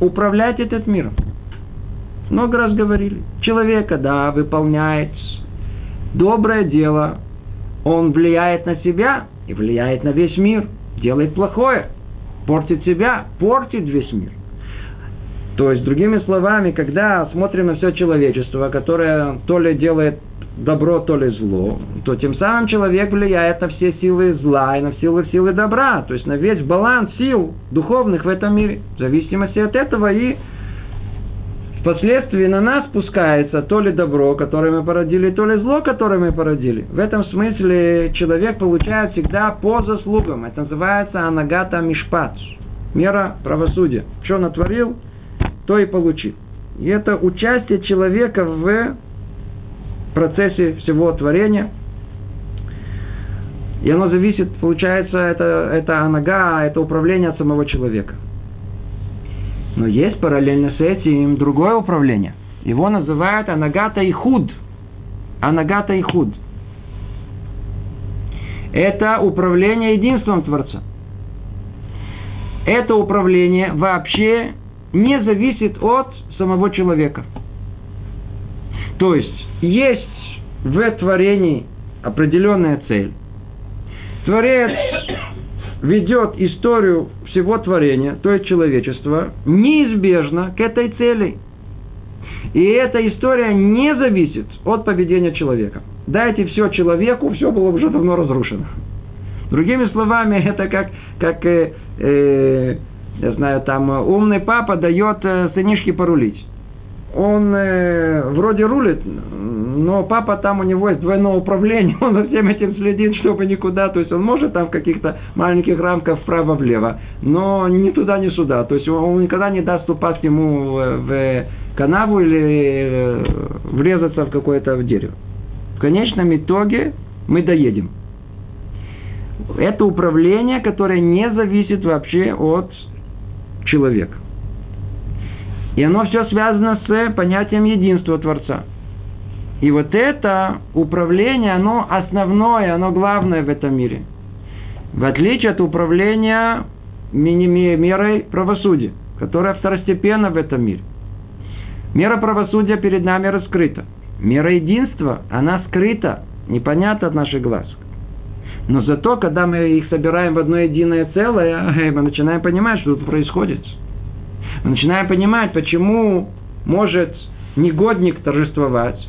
управлять этот миром. Много раз говорили. Человека, да, выполняет доброе дело, он влияет на себя и влияет на весь мир, делает плохое, портит себя, портит весь мир. То есть, другими словами, когда смотрим на все человечество, которое то ли делает добро, то ли зло, то тем самым человек влияет на все силы зла и на силы силы добра, то есть на весь баланс сил духовных в этом мире. В зависимости от этого и впоследствии на нас спускается то ли добро, которое мы породили, то ли зло, которое мы породили. В этом смысле человек получает всегда по заслугам. Это называется анагата мишпат. Мера правосудия. Что натворил, то и получит. И это участие человека в процессе всего творения. И оно зависит, получается, это, это анага, это управление от самого человека. Но есть параллельно с этим другое управление. Его называют анагата и худ. Анагата и худ. Это управление единством Творца. это управление вообще не зависит от самого человека. То есть, есть в творении определенная цель. Творец ведет историю всего творения, то есть человечества, неизбежно к этой цели. И эта история не зависит от поведения человека. Дайте все человеку, все было уже давно разрушено. Другими словами, (laughs) это как, как э, э, я знаю, там умный папа дает э, сынишке порулить он э, вроде рулит, но папа там у него есть двойное управление, (laughs) он за всем этим следит, чтобы никуда, то есть он может там в каких-то маленьких рамках вправо-влево, но ни туда, ни сюда, то есть он никогда не даст упасть ему в канаву или э, врезаться в какое-то дерево. В конечном итоге мы доедем. Это управление, которое не зависит вообще от человека. И оно все связано с понятием единства Творца. И вот это управление, оно основное, оно главное в этом мире. В отличие от управления мерой правосудия, которая второстепенна в этом мире. Мера правосудия перед нами раскрыта. Мера единства, она скрыта, непонятна от наших глаз. Но зато, когда мы их собираем в одно единое целое, (laughs) мы начинаем понимать, что тут происходит – мы начинаем понимать, почему может негодник торжествовать,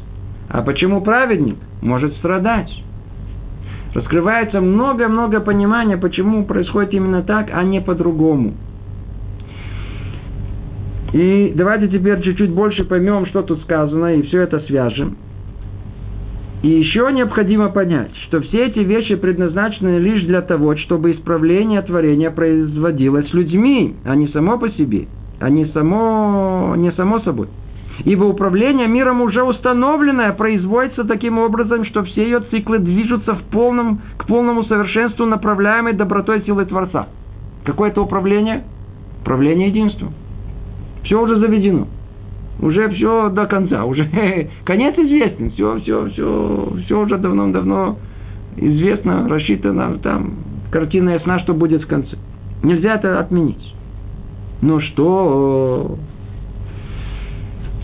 а почему праведник может страдать. Раскрывается много-много понимания, почему происходит именно так, а не по-другому. И давайте теперь чуть-чуть больше поймем, что тут сказано, и все это свяжем. И еще необходимо понять, что все эти вещи предназначены лишь для того, чтобы исправление творения производилось людьми, а не само по себе – а не само, не само собой. Ибо управление миром уже установленное производится таким образом, что все ее циклы движутся в полном, к полному совершенству, направляемой добротой силы Творца. Какое это управление? Управление единством. Все уже заведено. Уже все до конца. Уже (laughs) конец известен. Все, все, все, все уже давно-давно известно, рассчитано. Там картина ясна, что будет в конце. Нельзя это отменить. Но что?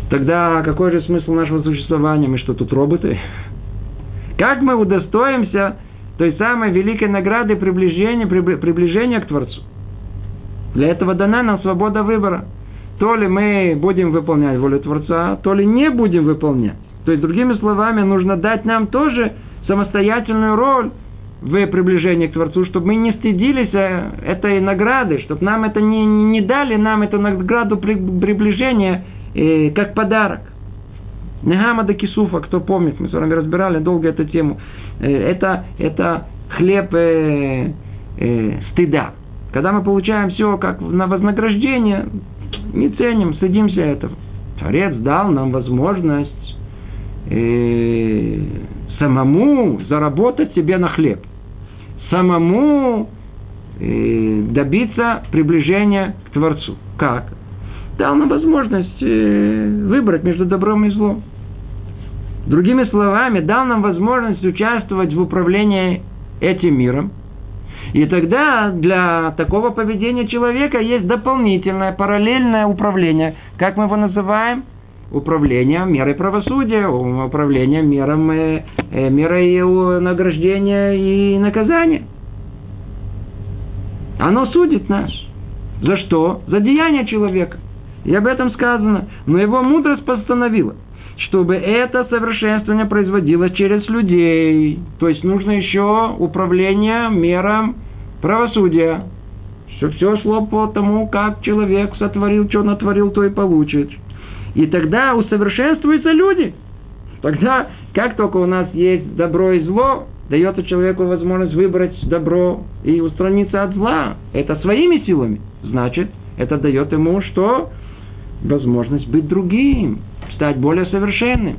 Тогда какой же смысл нашего существования? Мы что, тут роботы? Как мы удостоимся той самой великой награды приближения, приближения к Творцу? Для этого дана нам свобода выбора. То ли мы будем выполнять волю Творца, то ли не будем выполнять. То есть, другими словами, нужно дать нам тоже самостоятельную роль в приближении к Творцу, чтобы мы не стыдились э, этой награды, чтобы нам это не, не дали, нам эту награду приближения э, как подарок. Негамада Кисуфа, кто помнит, мы с вами разбирали долго эту тему. Э, это, это хлеб э, э, стыда. Когда мы получаем все как на вознаграждение, не ценим, стыдимся этого. Творец дал нам возможность э, самому заработать себе на хлеб самому э, добиться приближения к Творцу. Как? Дал нам возможность э, выбрать между добром и злом. Другими словами, дал нам возможность участвовать в управлении этим миром. И тогда для такого поведения человека есть дополнительное, параллельное управление. Как мы его называем? Управлением мерой правосудия, управлением мером, э, э, мерой награждения и наказания. Оно судит нас. За что? За деяние человека. И об этом сказано. Но его мудрость постановила, чтобы это совершенствование производилось через людей. То есть нужно еще управление мером правосудия. Чтобы все шло по тому, как человек сотворил, что натворил, то и получит. И тогда усовершенствуются люди. Тогда, как только у нас есть добро и зло, дается человеку возможность выбрать добро и устраниться от зла. Это своими силами. Значит, это дает ему что? Возможность быть другим, стать более совершенным.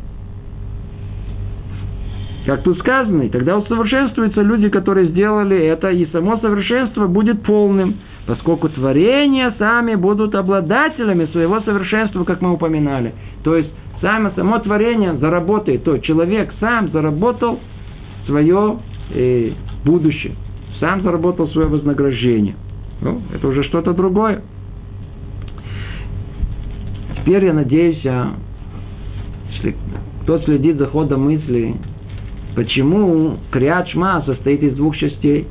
Как тут сказано, и тогда усовершенствуются люди, которые сделали это, и само совершенство будет полным – поскольку творения сами будут обладателями своего совершенства, как мы упоминали. То есть само, само творение заработает, то человек сам заработал свое э, будущее, сам заработал свое вознаграждение. Ну, это уже что-то другое. Теперь я надеюсь, а, если кто следит за ходом мысли, почему Криат Шма состоит из двух частей.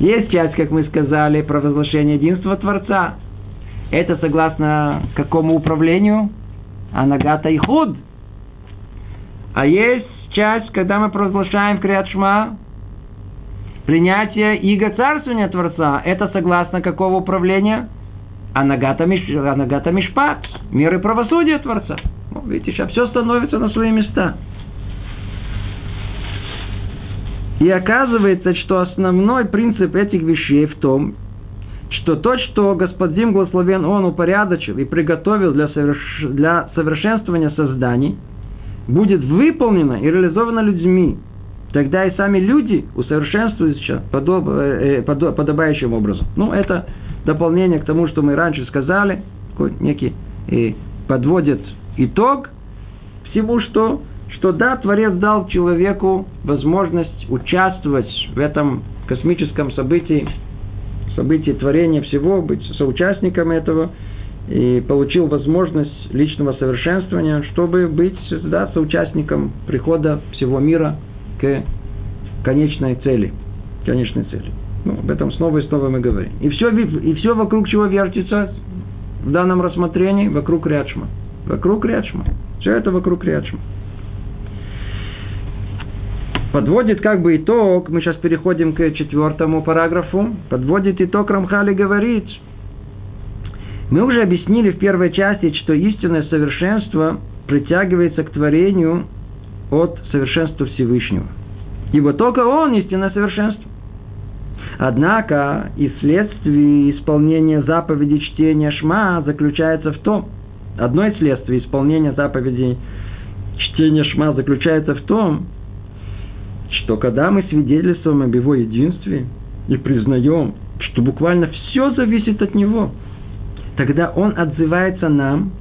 Есть часть, как мы сказали, про возглашение единства Творца. Это согласно какому управлению? Анагата и худ. А есть часть, когда мы провозглашаем Шма, принятие иго царствования Творца. Это согласно какого управления? Анагата, Миш, Анагата Мишпат, меры правосудия Творца. Ну, видите, сейчас все становится на свои места. И оказывается, что основной принцип этих вещей в том, что то, что Господин благословен Он упорядочил и приготовил для, соверш... для совершенствования созданий, будет выполнено и реализовано людьми, тогда и сами люди усовершенствуются подоб... Э, подоб... подобающим образом. Ну, это дополнение к тому, что мы раньше сказали, некий и подводит итог всему, что, что да, Творец дал человеку возможность участвовать в этом космическом событии, событии творения всего, быть соучастником этого, и получил возможность личного совершенствования, чтобы быть да, соучастником прихода всего мира к конечной цели. Конечной цели. Ну, об этом снова и снова мы говорим. И все, и все вокруг чего вертится в данном рассмотрении, вокруг Рядшма. Вокруг Рядшма. Все это вокруг Рядшма. Подводит как бы итог, мы сейчас переходим к четвертому параграфу, подводит итог Рамхали говорит, мы уже объяснили в первой части, что истинное совершенство притягивается к творению от совершенства Всевышнего. Ибо только Он истинное совершенство. Однако и следствие исполнения заповеди чтения Шма заключается в том, одно из следствий исполнения заповеди чтения Шма заключается в том, что когда мы свидетельствуем об его единстве и признаем, что буквально все зависит от него, тогда он отзывается нам,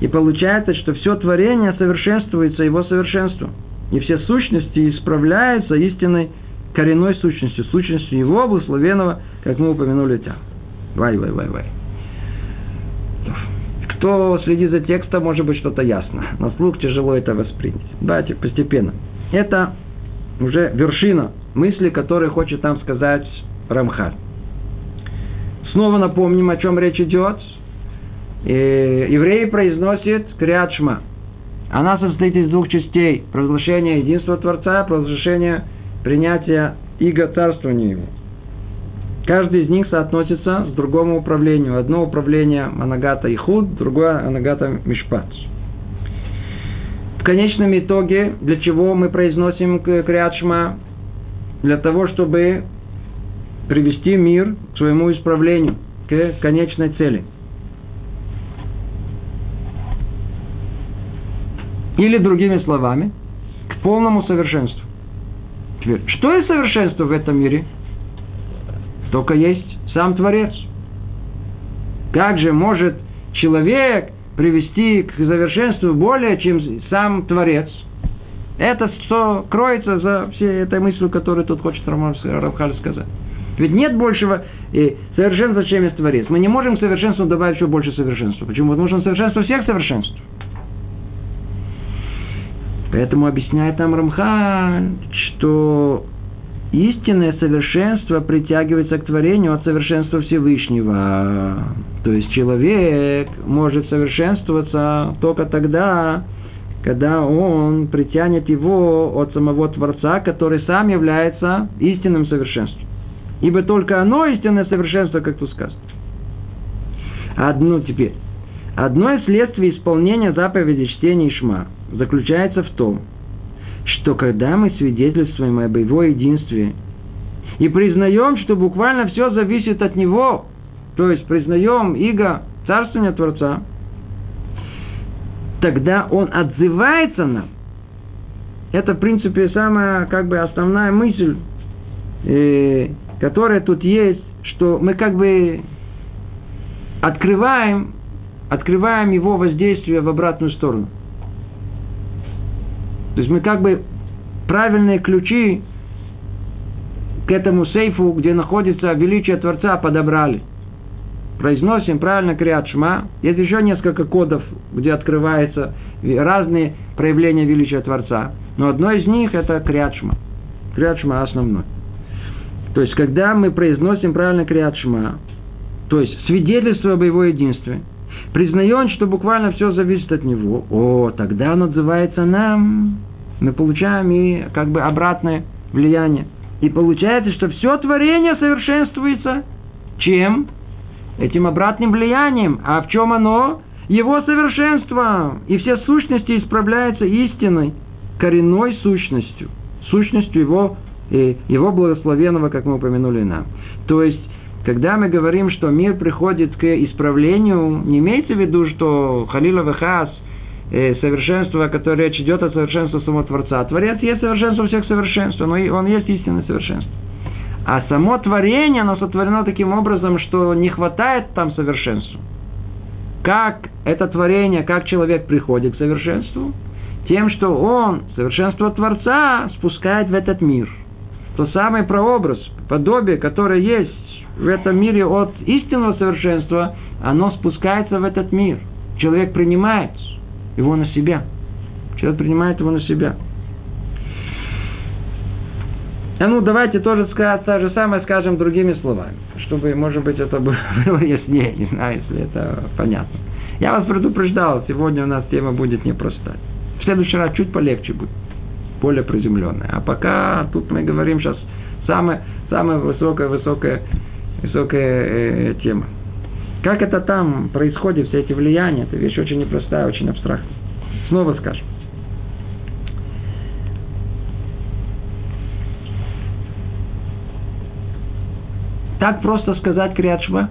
и получается, что все творение совершенствуется его совершенством, и все сущности исправляются истинной коренной сущностью, сущностью его благословенного, как мы упомянули там. Вай, вай, вай, вай. Кто следит за текстом, может быть, что-то ясно. На слух тяжело это воспринять. Давайте постепенно. Это уже вершина мысли, которую хочет нам сказать Рамхаль. Снова напомним, о чем речь идет. И евреи произносят Криадшма. Она состоит из двух частей. Провозглашение единства Творца, провозглашение принятия иго царствования его. Каждый из них соотносится с другому управлению. Одно управление Анагата и Худ, другое Анагата Мишпат. Конечном итоге, для чего мы произносим Криадшма? Для того, чтобы привести мир к своему исправлению, к конечной цели. Или другими словами, к полному совершенству. Теперь, что есть совершенство в этом мире? Только есть сам Творец. Как же может человек привести к совершенству более, чем сам Творец? Это что кроется за всей этой мыслью, которую тут хочет Рамхаль сказать. Ведь нет большего и совершенства, чем есть Творец. Мы не можем к совершенству добавить еще больше совершенства. Почему? Потому что совершенство всех совершенств. Поэтому объясняет нам Рамхан, что истинное совершенство притягивается к творению от совершенства Всевышнего. То есть человек может совершенствоваться только тогда, когда он притянет его от самого Творца, который сам является истинным совершенством. Ибо только оно истинное совершенство, как тут сказано. Одно теперь. Одно из следствий исполнения заповеди чтения Шма заключается в том, что когда мы свидетельствуем об его единстве и признаем, что буквально все зависит от него, то есть признаем иго царствования Творца, тогда он отзывается нам. Это, в принципе, самая как бы основная мысль, э, которая тут есть, что мы как бы открываем, открываем его воздействие в обратную сторону. То есть мы как бы правильные ключи к этому сейфу, где находится величие Творца, подобрали. Произносим правильно Криат Шма. Есть еще несколько кодов, где открываются разные проявления величия Творца. Но одно из них это Криат Шма. Криат Шма основной. То есть, когда мы произносим правильно Криат Шма, то есть свидетельство об его единстве, признаем, что буквально все зависит от него, о, тогда он отзывается нам, мы получаем и как бы обратное влияние. И получается, что все творение совершенствуется чем? Этим обратным влиянием. А в чем оно? Его совершенство. И все сущности исправляются истиной, коренной сущностью. Сущностью его, и его благословенного, как мы упомянули нам. То есть, когда мы говорим, что мир приходит к исправлению, не имеется в виду, что Халила Вехас – э, совершенство, которое речь идет о совершенстве самого Творца. Творец есть совершенство всех совершенств, но он есть истинное совершенство. А само творение, оно сотворено таким образом, что не хватает там совершенства. Как это творение, как человек приходит к совершенству? Тем, что он, совершенство Творца, спускает в этот мир. То самый прообраз, подобие, которое есть в этом мире от истинного совершенства, оно спускается в этот мир. Человек принимает его на себя. Человек принимает его на себя. А ну, давайте тоже сказать то же самое скажем другими словами, чтобы, может быть, это (laughs) было яснее, не знаю, если это понятно. Я вас предупреждал, сегодня у нас тема будет непростая. В следующий раз чуть полегче будет, более приземленная. А пока тут мы говорим сейчас самая, самая высокая, высокая, высокая э, тема. Как это там происходит, все эти влияния, это вещь очень непростая, очень абстрактная. Снова скажем. Так просто сказать Криадшма?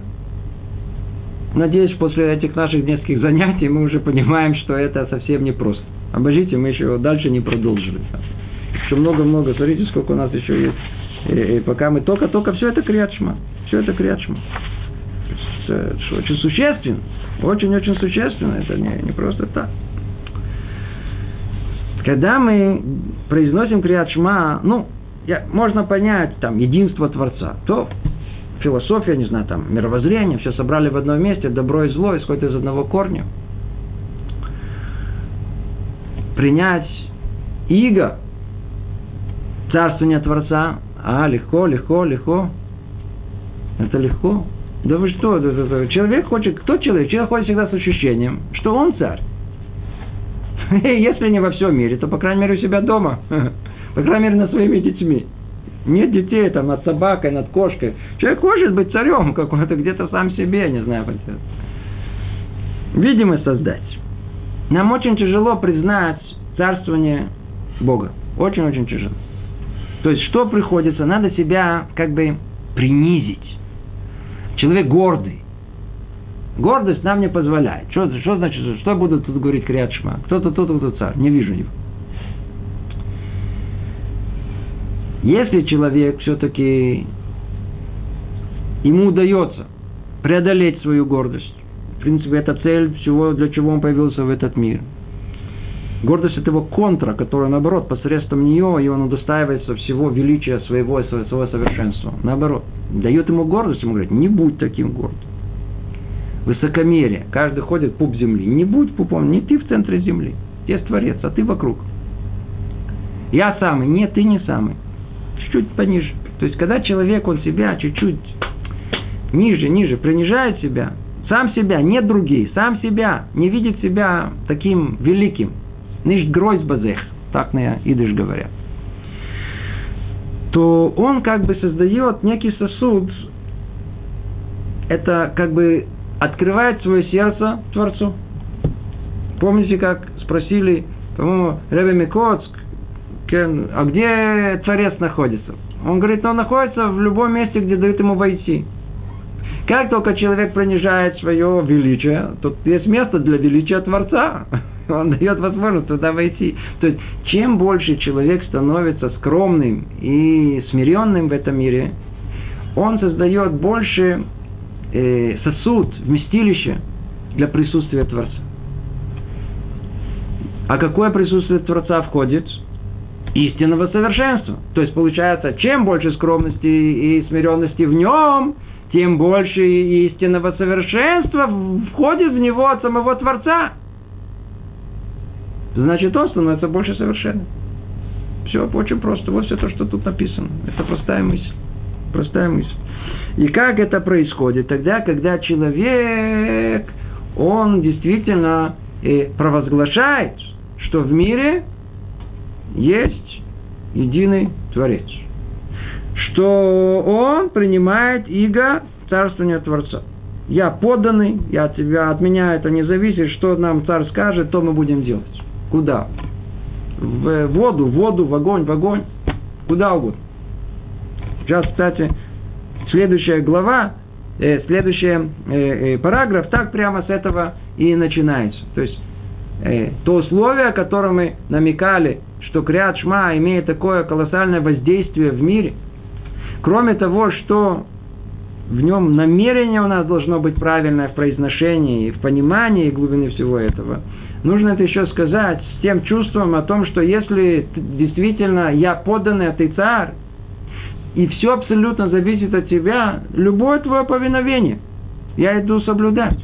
Надеюсь, после этих наших нескольких занятий мы уже понимаем, что это совсем не просто. Обожите, мы еще дальше не продолжили. Еще много-много. Смотрите, сколько у нас еще есть. И, и пока мы только-только все это Криадшма. Все это Криадшма это очень существенно. Очень-очень существенно. Это не, не просто так. Когда мы произносим Криат Шма, ну, я, можно понять там единство Творца, то философия, не знаю, там, мировоззрение, все собрали в одном месте, добро и зло исходит из одного корня. Принять иго, царствование Творца, а, легко, легко, легко. Это легко. Да вы что, да, да, да. человек хочет, кто человек? Человек ходит всегда с ощущением, что он царь. (laughs) Если не во всем мире, то, по крайней мере, у себя дома. (laughs) По крайней мере, над своими детьми. Нет детей там над собакой, над кошкой. Человек хочет быть царем какой-то где-то сам себе, не знаю. Видимо, создать. Нам очень тяжело признать царствование Бога. Очень-очень тяжело. То есть, что приходится? Надо себя как бы принизить. Человек гордый. Гордость нам не позволяет. Что, что значит, что будут тут говорить Криадшма? Кто-то тут, кто-то царь. Не вижу его. Если человек все-таки ему удается преодолеть свою гордость, в принципе, это цель всего, для чего он появился в этот мир. Гордость – это его контра, которая, наоборот, посредством нее, и он удостаивается всего величия своего, своего совершенства. Наоборот, дает ему гордость, ему говорит, не будь таким гордым. Высокомерие. Каждый ходит пуп земли. Не будь пупом, не ты в центре земли. Есть Творец, а ты вокруг. Я самый. Нет, ты не самый. Чуть-чуть пониже. То есть, когда человек, он себя чуть-чуть ниже, ниже, принижает себя, сам себя, нет других, сам себя, не видит себя таким великим, nicht гройсбазех, так на идыш говорят, то он как бы создает некий сосуд, это как бы открывает свое сердце Творцу. Помните, как спросили, по-моему, Ребе Микоцк, а где Творец находится? Он говорит, он находится в любом месте, где дают ему войти. Как только человек принижает свое величие, то есть место для величия Творца. (laughs) Он дает возможность туда войти. То есть, чем больше человек становится скромным и смиренным в этом мире, он создает больше э, сосуд, вместилище для присутствия Творца. А какое присутствие Творца входит? Истинного совершенства. То есть получается, чем больше скромности и смиренности в нем, тем больше истинного совершенства входит в него от самого Творца. Значит, он становится больше совершенным. Все очень просто. Вот все то, что тут написано. Это простая мысль. Простая мысль. И как это происходит? Тогда, когда человек, он действительно э, провозглашает, что в мире есть единый Творец. Что он принимает иго царствования Творца. Я подданный, я от тебя, от меня это не зависит, что нам царь скажет, то мы будем делать. Куда? В воду, в воду, в огонь, в огонь. Куда угодно. Сейчас, кстати, следующая глава, э, следующий э, э, параграф так прямо с этого и начинается. То есть э, то условие, о котором мы намекали, что Криат Шма имеет такое колоссальное воздействие в мире, кроме того, что в нем намерение у нас должно быть правильное в произношении, в понимании глубины всего этого, нужно это еще сказать с тем чувством о том, что если действительно я подданный, а ты царь, и все абсолютно зависит от тебя, любое твое повиновение, я иду соблюдать.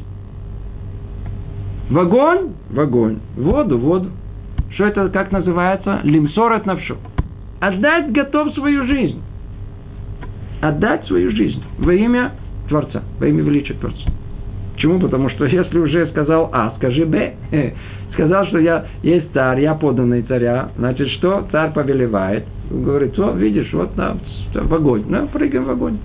В огонь, в огонь, в воду, воду. Что это, как называется? Лимсорет навшу. Отдать готов свою жизнь. Отдать свою жизнь во имя Творца, во имя величия Творца. Почему? Потому что если уже сказал А, скажи Б. Сказал, что я есть царь, я поданный царя. Значит, что? Царь повелевает. Говорит, о, видишь, вот на, в огонь. Ну, прыгаем в огонь.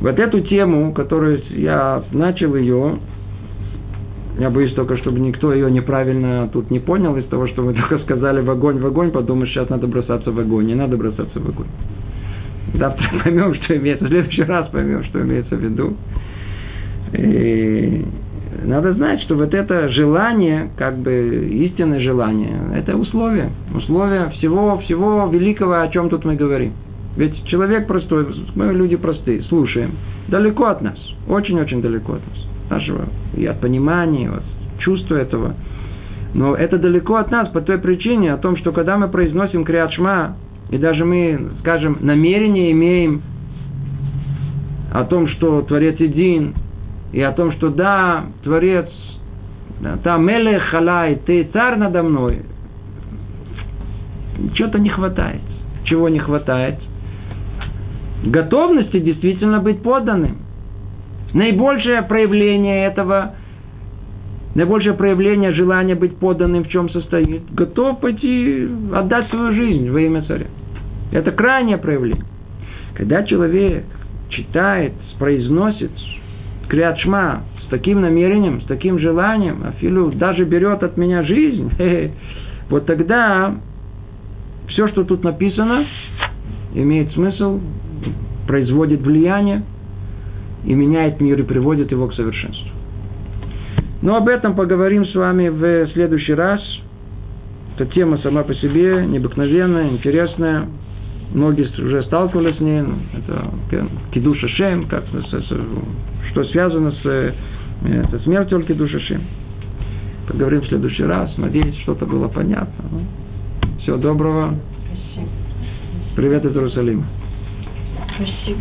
Вот эту тему, которую я начал ее, я боюсь только, чтобы никто ее неправильно тут не понял из того, что мы (laughs) только сказали в огонь, в огонь, подумаешь, сейчас надо бросаться в огонь. Не надо бросаться в огонь. Завтра (laughs) поймем, что имеется, в следующий раз поймем, что имеется в виду. И надо знать, что вот это желание, как бы истинное желание, это условие. Условие всего, всего великого, о чем тут мы говорим. Ведь человек простой, мы люди простые, слушаем. Далеко от нас, очень-очень далеко от нас нашего и от понимания, от чувства этого. Но это далеко от нас по той причине, о том, что когда мы произносим криатшма, и даже мы, скажем, намерение имеем о том, что Творец един, и о том, что да, Творец, там Мелех Халай, ты царь надо мной, чего-то не хватает. Чего не хватает? Готовности действительно быть подданным. Наибольшее проявление этого, наибольшее проявление желания быть подданным в чем состоит? Готов пойти отдать свою жизнь во имя царя. Это крайнее проявление. Когда человек читает, произносит криат шма с таким намерением, с таким желанием, Афилу даже берет от меня жизнь, (laughs) вот тогда все, что тут написано, имеет смысл, производит влияние, и меняет мир и приводит его к совершенству. Но об этом поговорим с вами в следующий раз. Эта тема сама по себе необыкновенная, интересная. Многие уже сталкивались с ней. Это кидуша шем, как, что связано с это смертью кидуша шем. Поговорим в следующий раз. Надеюсь, что-то было понятно. Всего доброго. Привет из Иерусалима. Спасибо.